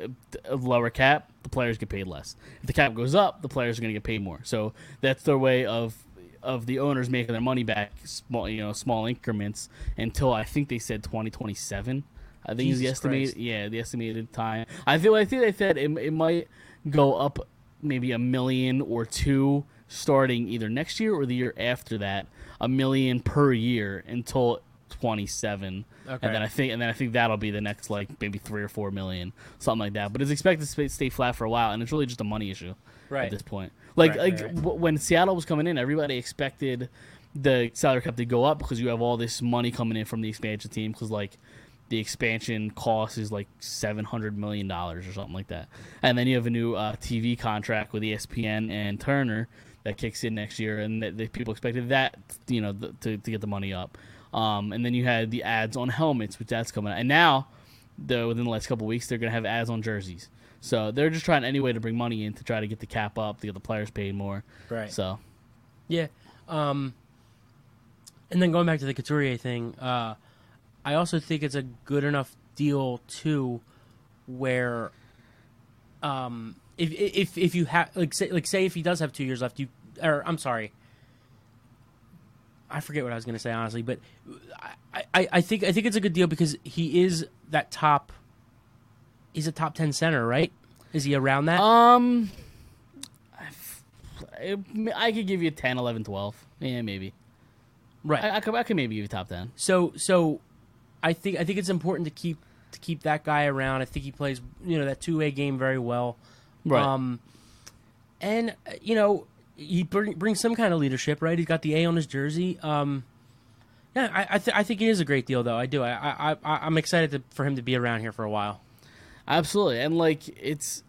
a lower cap, the players get paid less. If the cap goes up, the players are going to get paid more. So that's their way of of the owners making their money back, small you know small increments until I think they said twenty twenty seven. I think is the estimated Christ. yeah the estimated time. I feel I think they said it, it might go up maybe a million or two starting either next year or the year after that, a million per year until 27. Okay. And then I think and then I think that'll be the next like maybe 3 or 4 million, something like that. But it's expected to stay flat for a while and it's really just a money issue Right. at this point. Like Right, like right, w- when Seattle was coming in, everybody expected the salary cap to go up because you have all this money coming in from the expansion team because like the expansion cost is like seven hundred million dollars or something like that, and then you have a new uh, TV contract with ESPN and Turner that kicks in next year, and that, that people expected that you know th- to to get the money up, um, and then you had the ads on helmets, which that's coming, out. and now though, within the last couple weeks they're gonna have ads on jerseys. So they're just trying any way to bring money in to try to get the cap up, to get the players paid more. Right. So Yeah. Um, and then going back to the Couturier thing, uh, I also think it's a good enough deal too, where, um, if if if you have like say like say if he does have two years left, you or I'm sorry. I forget what I was going to say honestly, but I, I, I think I think it's a good deal because he is that top. He's a top ten center, right? Is he around that? Um, I could give you 10, 11, 12. Yeah, maybe. right. I, I, could, I could maybe give you top 10. So so, I think I think it's important to keep to keep that guy around. I think he plays you know that two way game very well. Right. Um, and uh, you know he bring, brings some kind of leadership, right? He's got the A on his jersey. Um, yeah, I I, th- I think it is a great deal, though. I do. I I, I I'm excited to, for him to be around here for a while. Absolutely. And, like, it's.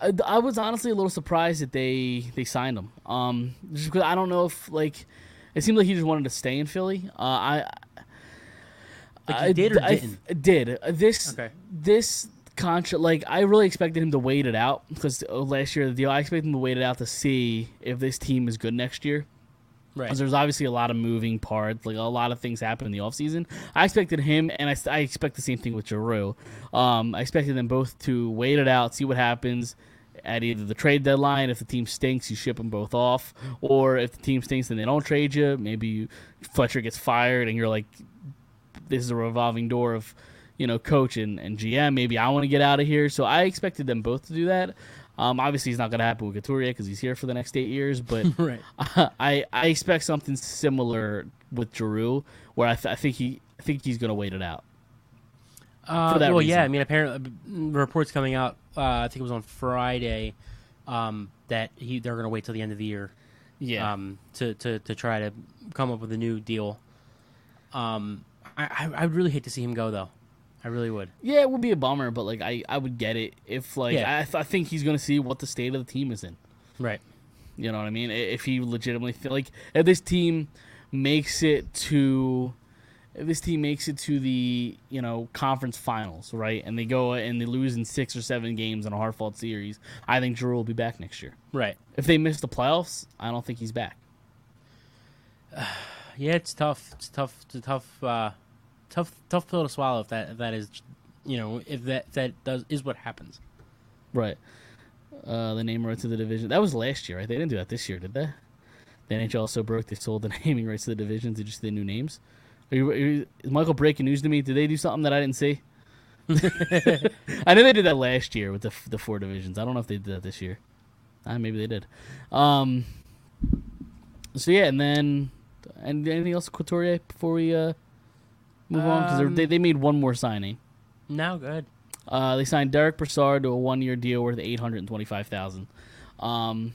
I, I was honestly a little surprised that they they signed him. Um, just because I don't know if, like, it seemed like he just wanted to stay in Philly. Uh, I. Like he did or didn't? did. This Okay. this contract, like I really expected him to wait it out because last year the deal. I expected him to wait it out to see if this team is good next year. Right. Because there's obviously a lot of moving parts, like a lot of things happen in the offseason. I expected him, and I, I expect the same thing with Giroux. Um, I expected them both to wait it out, see what happens at either the trade deadline. If the team stinks, you ship them both off, or if the team stinks, then they don't trade you. Maybe you, Fletcher gets fired, and you're like, this is a revolving door of, you know, coach and, and GM. Maybe I want to get out of here. So I expected them both to do that. Um, obviously, it's not going to happen with Couturier because he's here for the next eight years. But Right. I I expect something similar with Giroux, where I, th- I think he I think he's going to wait it out. Uh, for that well, yeah. I mean, apparently, uh, reports coming out. Uh, I think it was on Friday um, that he they're going to wait till the end of the year. Yeah. um, to, to, to try to come up with a new deal. Um, I, I, I would really hate to see him go though. I really would. yeah, it would be a bummer, but like I, I would get it if like Yeah. I, th- I think he's going to see what the state of the team is in. Right. You know what I mean? If he legitimately feel like if this team makes it to if this team makes it to the you know conference finals, right, and they go and they lose in six or seven games in a hard fought series, I think Giroux will be back next year. Right. If they miss the playoffs, I don't think he's back. Yeah, it's tough. It's tough. It's a tough, uh, tough, tough pill to swallow. If that, if that is, you know, if that if that does is what happens. Right. Uh, the name rights to the division. That was last year, right? They didn't do that this year, did they? The NHL also broke they sold the naming rights to the divisions. Did you see the new names? Are you, are you, is Michael breaking news to me? Did they do something that I didn't see? I know they did that last year with the the four divisions. I don't know if they did that this year. Uh, maybe they did. Um. So yeah, and then and anything else, Couturier, before we uh move on because Um, they they made one more signing. No, good. Uh, they signed Derek Brassard to a one-year deal worth eight hundred and twenty-five thousand. Um,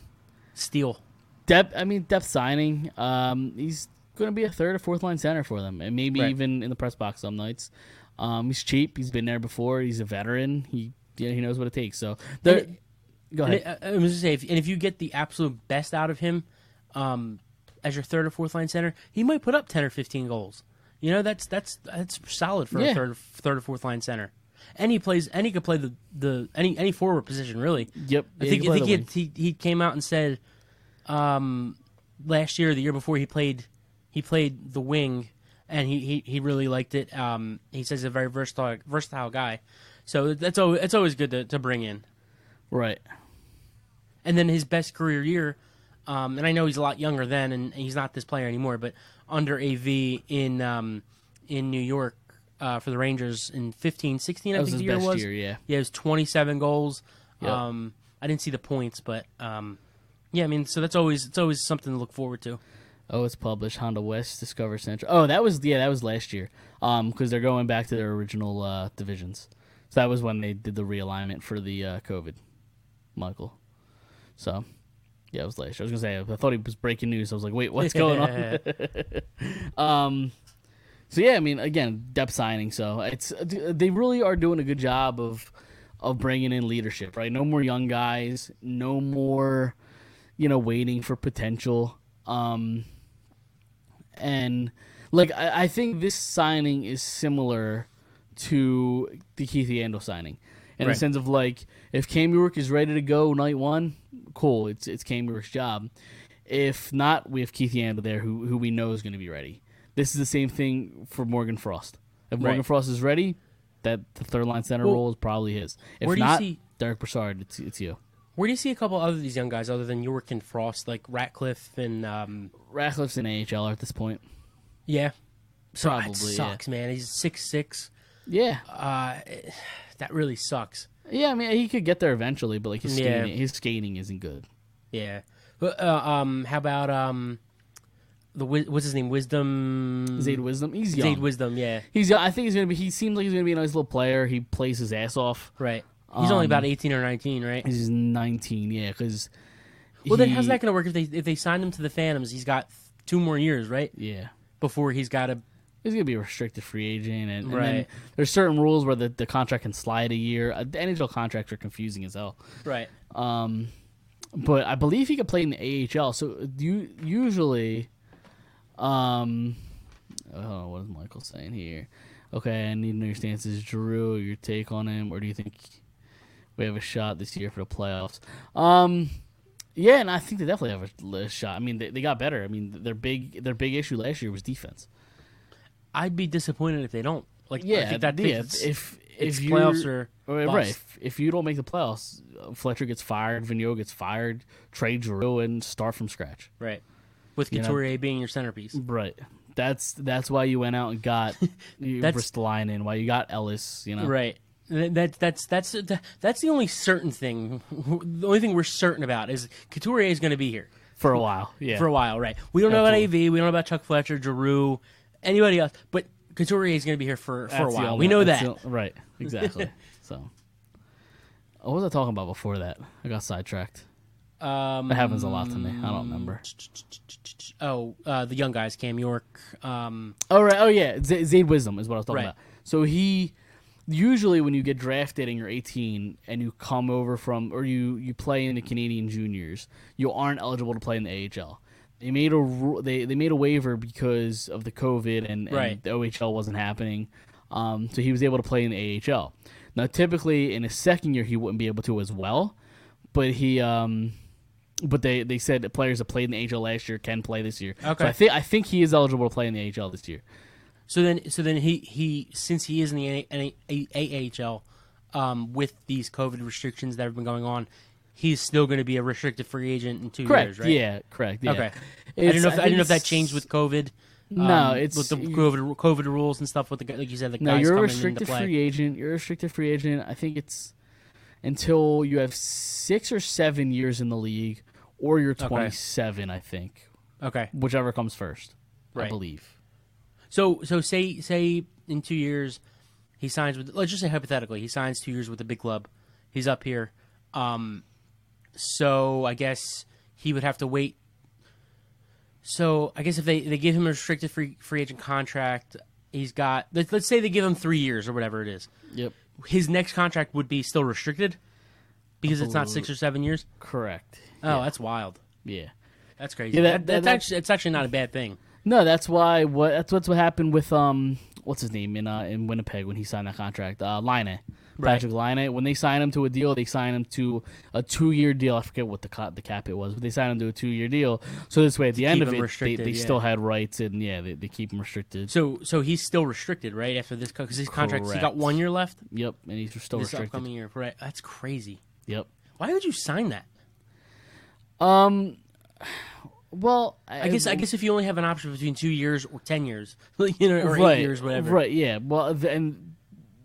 Steal. depth. I mean, depth signing. Um, he's going to be a third or fourth line center for them, and maybe Right. even in the press box some nights. Um, he's cheap. He's been there before. He's a veteran. He yeah, he knows what it takes. So there. Go ahead. it- I was just say, if, and if you get the absolute best out of him, um, as your third or fourth line center, he might put up ten or fifteen goals. You know, that's that's that's solid for Yeah. a third third or fourth line center. And he plays, and he could play the, the any any forward position really. Yep. I Yeah, think he I think he, had, he he came out and said, um, last year, the year before, he played he played the wing, and he he, he really liked it. Um, he says he's a very versatile versatile guy, so that's always it's always good to, to bring in. right. And then his best career year, um, and I know he's a lot younger then, and he's not this player anymore, but under AV in um, in New York uh, for the Rangers in 15, 16, I That was think his the year best was. year. Yeah. Yeah, it was 27 goals. Yep. Um, I didn't see the points, but um, Yeah, I mean, so that's always it's always something to look forward to. Oh, it's published Honda West Discover Central. Oh, that was yeah, that was last year. Um, because they're going back to their original uh, divisions. So that was when they did the realignment for the uh, COVID, Michael. So yeah, it was year. I was gonna say I thought he was breaking news. I was like, wait, what's going on? um, so yeah, I mean, again, depth signing. So it's they really are doing a good job of of bringing in leadership, right? No more young guys, no more, you know, waiting for potential. Um, and like I, I think this signing is similar to the Keith Yandle signing. In Right. the sense of like, if Cam York is ready to go night one, cool. It's it's Cam York's job. If not, we have Keith Yandle there, who who we know is going to be ready. This is the same thing for Morgan Frost. If Morgan Right. Frost is ready, that the third line center Well, role is probably his. If where do you not, see- Derek Brassard, it's it's you. Where do you see a couple other these young guys other than York and Frost, like Ratcliffe and um, Ratcliffe's an AHL at this point. yeah, so Probably, it yeah. sucks, man. He's six six. Yeah, Uh, that really sucks. yeah. I mean, he could get there eventually, but like his Yeah. skating, his skating isn't good. Yeah. But, uh, um, how about um, the wi- what's his name? Wisdom. Zayd Wisdom, he's young. Zayd Wisdom. Yeah. He's. young. I think he's gonna be. He seems like he's gonna be a nice little player. He plays his ass off. Right. He's only Um, about eighteen or nineteen, right? He's 19. Yeah, because. Well, then how's that going to work if they if they sign him to the Phantoms? He's got two more years, right? Yeah, Before he's got to. He's gonna be a restricted free agent, and, Right. there's certain rules where the, the contract can slide a year. Uh, the NHL contracts are confusing as hell. Right. Um, but I believe he could play in the AHL. So you usually, um, oh, what is Michael saying here? Okay, I need to know your stances, Drew. Your take on him, or do you think we have a shot this year for the playoffs? Um, yeah, and I think they definitely have a, a shot. I mean, they, they got better. I mean, their big their big issue last year was defense. I'd be disappointed if they don't. Like, Yeah, that yeah. it's, If if you playoffs or right, bust. if, if you don't make the playoffs, Fletcher gets fired, Vigneault gets fired, trade Drew, and start from scratch. right. With You know? Being your centerpiece. Right. That's that's why you went out and got That's- Ristolainen, why you got Ellis, you know. Right. That, that's that's that's the only certain thing. The only thing we're certain about is Couturier is going to be here For a while. Yeah. for a while, right? We don't know about AV, we don't know about Chuck Fletcher, Giroux, anybody else, but Couturier is going to be here for, for a That's the while. we know that. the- right. Exactly. so what was I talking about before that? I got sidetracked. Um, It happens a lot to me. I don't remember. oh, uh, the young guys, Cam York. Um, Oh right. Oh yeah. Z- Wisdom is what I was talking Right. about. So he usually when you get drafted and you're 18 and you come over from or you you play in the Canadian juniors, you aren't eligible to play in the AHL. They made a they they made a waiver because of the COVID and, and Right. the OHL wasn't happening. Um, so he was able to play in the AHL. Now typically in his second year he wouldn't be able to as well, but he um but they, they said that players that played in the AHL last year can play this year. Okay. So I think I think he is eligible to play in the AHL this year. so then, so then he, he since he is in the AHL, um, with these COVID restrictions that have been going on, he's still going to be a restricted free agent in two Correct. years, right? Yeah. Correct. Yeah. Okay. I It's- didn't know. If, I, think didn't know if that changed with COVID. No, um, it's with the COVID COVID rules and stuff. With the like you said, the No, guys you're a restricted play. free agent. You're a restricted free agent. I think it's until you have six or seven years in the league, or you're 27. I think Okay. whichever comes first. I believe. So so say say in two years he signs with let's just say hypothetically he signs two years with a big club. He's up here. Um, so I guess he would have to wait. So I guess if they, they give him a restricted free free agent contract, he's got let's, let's say they give him three years or whatever it is. Yep. His next contract would be still restricted because it's not six or seven years. Correct. Oh, that's wild. Yeah. That's crazy. Yeah, that- That- that- that's actually it's actually not a bad thing. No, that's why. What that's what's what happened with um what's his name in uh in Winnipeg when he signed that contract. Uh, Laine. Right. Patrik Laine. When they signed him to a deal, they signed him to a two-year deal. I forget what the ca- the cap it was, but they signed him to a two-year deal. So this way, at the end of it, they, they yeah. still had rights, and yeah, they, they keep him restricted. So so he's still restricted, right? After this, because his contract, he got one year left. Yep, and he's still this restricted. upcoming year, right? That's crazy. Yep. Why would you sign that? Um. Well, I guess I guess if you only have an option between two years or ten years, you know, or right, eight years, whatever. Right. Yeah. Well, and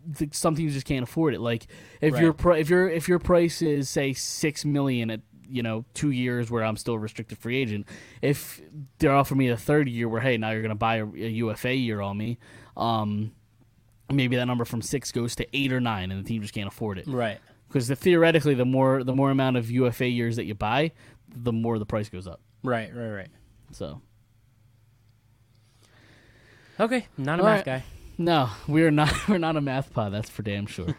the, some teams just can't afford it. Like if Right. your pri- if your if your price is say six million at you know two years where I'm still a restricted free agent. If they're offering me a third year where hey now you're going to buy a, a UFA year on me, um, maybe that number from six goes to eight or nine, and the team just can't afford it. Right. Because the, theoretically, the more the more amount of UFA years that you buy, the more the price goes up. Right. Right. Right. So Okay. Not a All math right. guy. No, we're not we're not a math pod. That's for damn sure.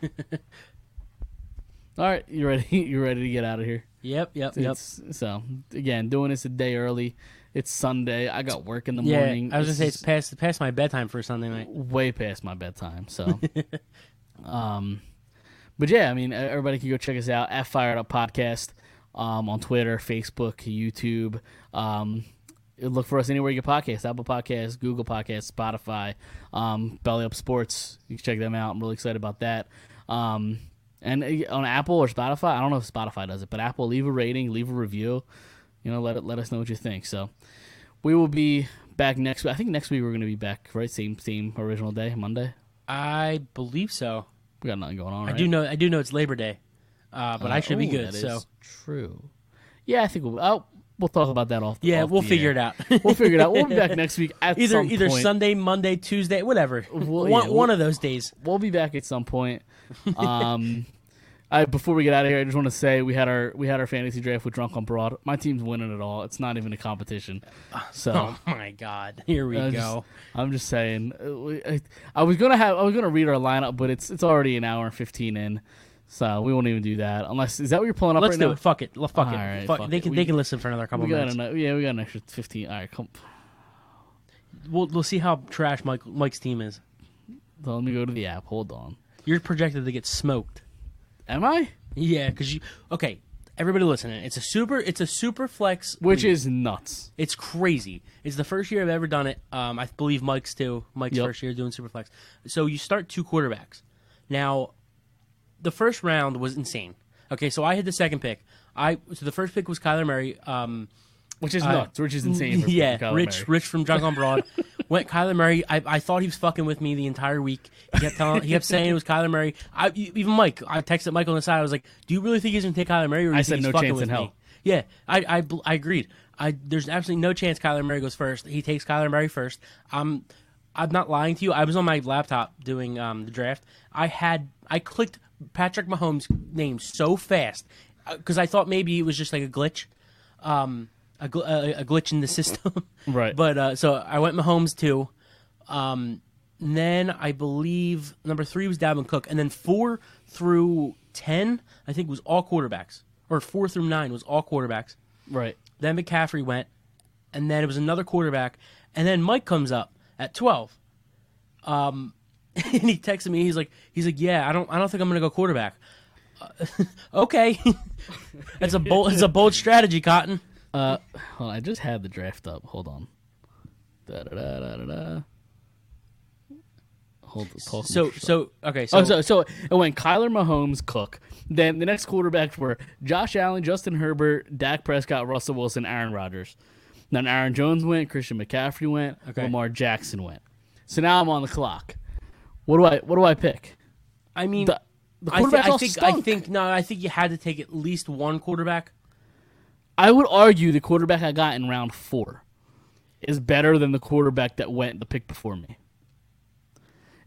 All right, you ready? You ready to get out of here? Yep. Yep. Yep. So again, doing this a day early. It's Sunday. I got work in the Yeah. morning. I was gonna say it's past past my bedtime for Sunday night. way past my bedtime. So, um, but yeah, I mean, everybody can go check us out at Fired Up Podcast um, on Twitter, Facebook, YouTube. Um, look for us anywhere you get podcasts: Apple Podcasts, Google Podcasts, Spotify, um, Belly Up Sports. You can check them out. I'm really excited about that. Um, and uh, on Apple or Spotify, I don't know if Spotify does it, but Apple, leave a rating, leave a review. You know, let it let us know what you think. So we will be back next. I think next week we're going to be back, right? Same same original day, Monday. I believe so. We got nothing going on. I right? do know. I do know it's Labor Day, uh, but Uh, I should be good. that So is true. Yeah, I think we'll. Oh, we'll talk about that off. yeah, off we'll figure air. it out. We'll figure it out. We'll be back next week at either either point. Sunday, Monday, Tuesday, whatever. Well, one yeah, one we'll- of those days. We'll be back at some point. Um, I, before we get out of here, I just want to say we had our we had our fantasy draft with Drunk on Broad. My team's winning it all. It's not even a competition. So Oh my God! Here we I go. just- I'm just saying. uh, I, I was gonna have I was gonna read our lineup, but it's it's already an hour and fifteen in, so we won't even do that. Unless is that what you're pulling up Let's right do now? it. Fuck it. Fuck it. All right, Fuck- fuck they it. can We- they can listen for another couple We minutes. an, yeah, we got an extra fifteen. All right, come. We'll we'll see how trash Mike Mike's team is. So let me go to the app. Hold on. You're projected to get smoked. Am I? Yeah, because you. Okay, everybody listening. It's a super. It's a super flex. Which league. is nuts. It's crazy. It's the first year I've ever done it. Um, I believe Mike's too. Mike's Yep. first year doing super flex. So you start two quarterbacks. Now, the first round was insane. Okay, so I had the second pick. I so the first pick was Kyler Murray. Um, Which is Uh, nuts. Which is insane. For yeah, Rich, Murray. Rich from Drunk on Broad went Kyler Murray. I, I thought he was fucking with me the entire week. He kept telling, he kept saying it was Kyler Murray. I, even Mike, I texted Mike on the side. I was like, "Do you really think he's gonna take Kyler Murray?" Or do you I think said he's no fucking chance with in me?" hell. Yeah, I, I, I agreed. I there's absolutely no chance Kyler Murray goes first. He takes Kyler Murray first. I'm I'm not lying to you. I was on my laptop doing um, the draft. I had I clicked Patrick Mahomes' name so fast because I thought maybe it was just like a glitch, um, a, gl- a, a glitch in the system. Right. But uh, so I went Mahomes too. Um, and then I believe number three was Dalvin Cook, and then four through ten I think was all quarterbacks, or four through nine was all quarterbacks. Right. Then McCaffrey went, and then it was another quarterback, and then Mike comes up at twelve. Um, and he texted me. He's like, he's like, yeah, I don't, I don't think I'm gonna go quarterback. Uh, okay, that's a bold, it's a bold strategy, Cotton. Uh, on, I just had the draft up. Hold on. Da da da da da. da. Hold talk So, so okay, so, oh, so so it went Kyler Mahomes, Cook. Then the next quarterbacks were Josh Allen, Justin Herbert, Dak Prescott, Russell Wilson, Aaron Rodgers. Then Aaron Jones went, Christian McCaffrey went, Okay. Lamar Jackson went. So now I'm on the clock. What do I what do I pick? I mean, The, the I, quarterbacks I all think, I think, no, I think you had to take at least one quarterback. I would argue the quarterback I got in round four is better than the quarterback that went the pick before me.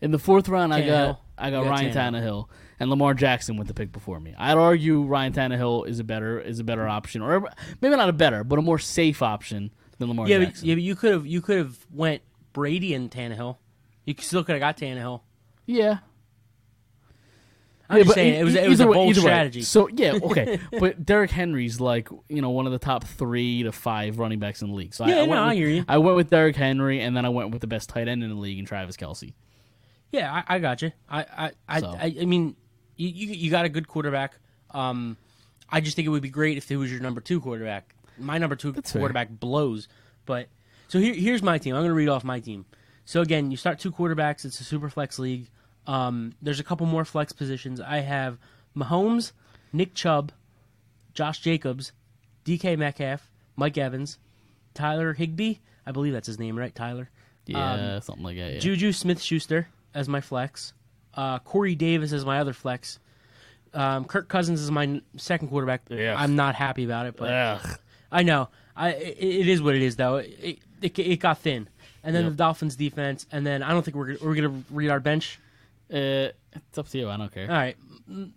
In the fourth round, I got I got got Ryan Tannehill. Tannehill and Lamar Jackson went the pick before me. I'd argue Ryan Tannehill is a better is a better option, or maybe not a better, but a more safe option than Lamar Yeah, but, Jackson. yeah, but you could have, you could have went Brady and Tannehill. You still could have got Tannehill. Yeah. I'm Yeah, just saying it was, it was a way- bold either way. strategy. So yeah, okay, but Derrick Henry's like you know one of the top three to five running backs in the league. So I, Yeah, I went no, I with, hear you. I went with Derrick Henry, and then I went with the best tight end in the league, in Travis Kelce. Yeah, I, I got you. I, I, I, So. I, I mean, you, you, you got a good quarterback. Um, I just think it would be great if it was your number two quarterback. My number two fair. quarterback blows. But so here, here's my team. I'm going to read off my team. So again, you start two quarterbacks. It's a super flex league. Um, there's a couple more flex positions. I have Mahomes, Nick Chubb, Josh Jacobs, DK Metcalf, Mike Evans, Tyler Higbee. I believe that's his name, right? Tyler. Yeah, something like that. Yeah. Juju Smith Schuster as my flex. Uh, Corey Davis as my other flex. Um, Kirk Cousins is my second quarterback. Yeah. I'm not happy about it, but Ugh. I know. I it, it is what it is, though. It it, it got thin, and then Yep. the Dolphins defense, and then I don't think we're we're gonna read our bench. Uh, it's up to you. I don't care. All right,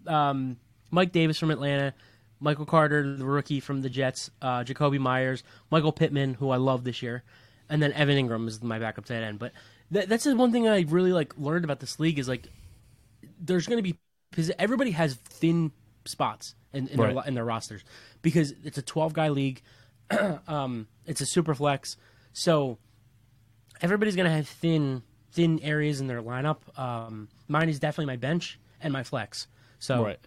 um, Mike Davis from Atlanta, Michael Carter, the rookie from the Jets, uh, Jakobi Meyers, Michael Pittman, who I love this year, and then Evan Engram is my backup tight end. But that, that's the one thing I really like learned about this league is like there's going to be because everybody has thin spots in, in, their, in their rosters because it's a 12 guy league. um, it's a super flex, so everybody's going to have thin thin areas in their lineup. Um, mine is definitely my bench and my flex. So Right.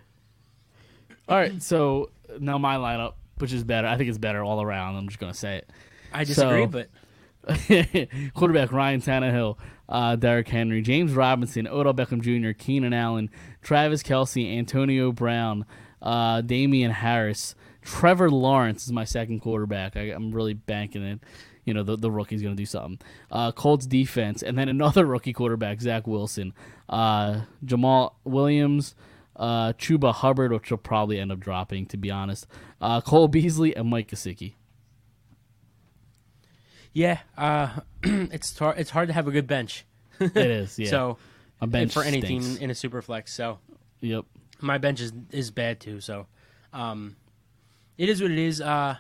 All right. So now my lineup, which is better. I think it's better all around. I'm just gonna say it. I disagree, So- but quarterback Ryan Tannehill, uh, Derrick Henry, James Robinson, Odell Beckham Jr., Keenan Allen, Travis Kelce, Antonio Brown, uh, Damien Harris, Trevor Lawrence is my second quarterback. I, I'm really banking it. You know, the, the rookie's going to do something. Uh, Colts defense, and then another rookie quarterback, Zach Wilson, uh, Jamaal Williams, uh, Chuba Hubbard, which will probably end up dropping, to be honest, uh, Cole Beasley, and Mike Gesicki. yeah, uh, it's tar- it's hard to have a good bench. It is, yeah. So My bench for any stinks. team in a super flex, so Yep. my bench is is bad too. So um, it is what it is. Uh,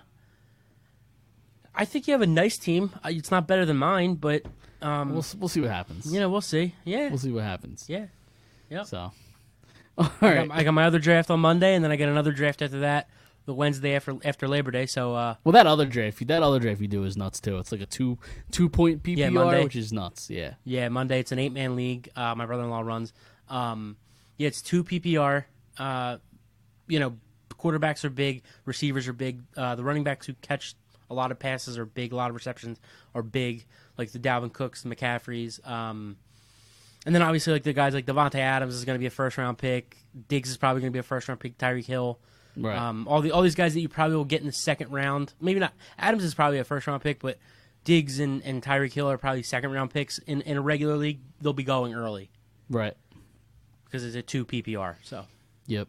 I think you have a nice team. Uh, It's not better than mine, but um, We'll we'll see what happens. you know we'll see. Yeah, we'll see what happens. yeah. yeah. So, all I got, I got my other draft on Monday, and then I got another draft after that, the Wednesday after after Labor Day. So uh, Well, that other draft, that other draft you do is nuts too. It's like a two two point PPR, Monday. which is nuts. Yeah. Yeah, Monday. It's an eight man league. Uh, my brother in law runs. Um, yeah, it's two PPR. Uh, you know, quarterbacks are big, receivers are big. Uh, the running backs who catch a lot of passes are big. A lot of receptions are big, like the Dalvin Cooks, the McCaffreys. Um, and then obviously like the guys like Davante Adams is going to be a first round pick. Diggs is probably going to be a first round pick. Tyreek Hill. Right. Um, all the all these guys that you probably will get in the second round. Maybe not. Adams is probably a first round pick, but Diggs and, and Tyreek Hill are probably second round picks. In, in a regular league, they'll be going early right. because it's a two PPR. So Yep.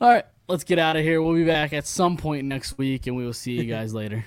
All right. Let's get out of here. We'll be back at some point next week, and we will see you guys later.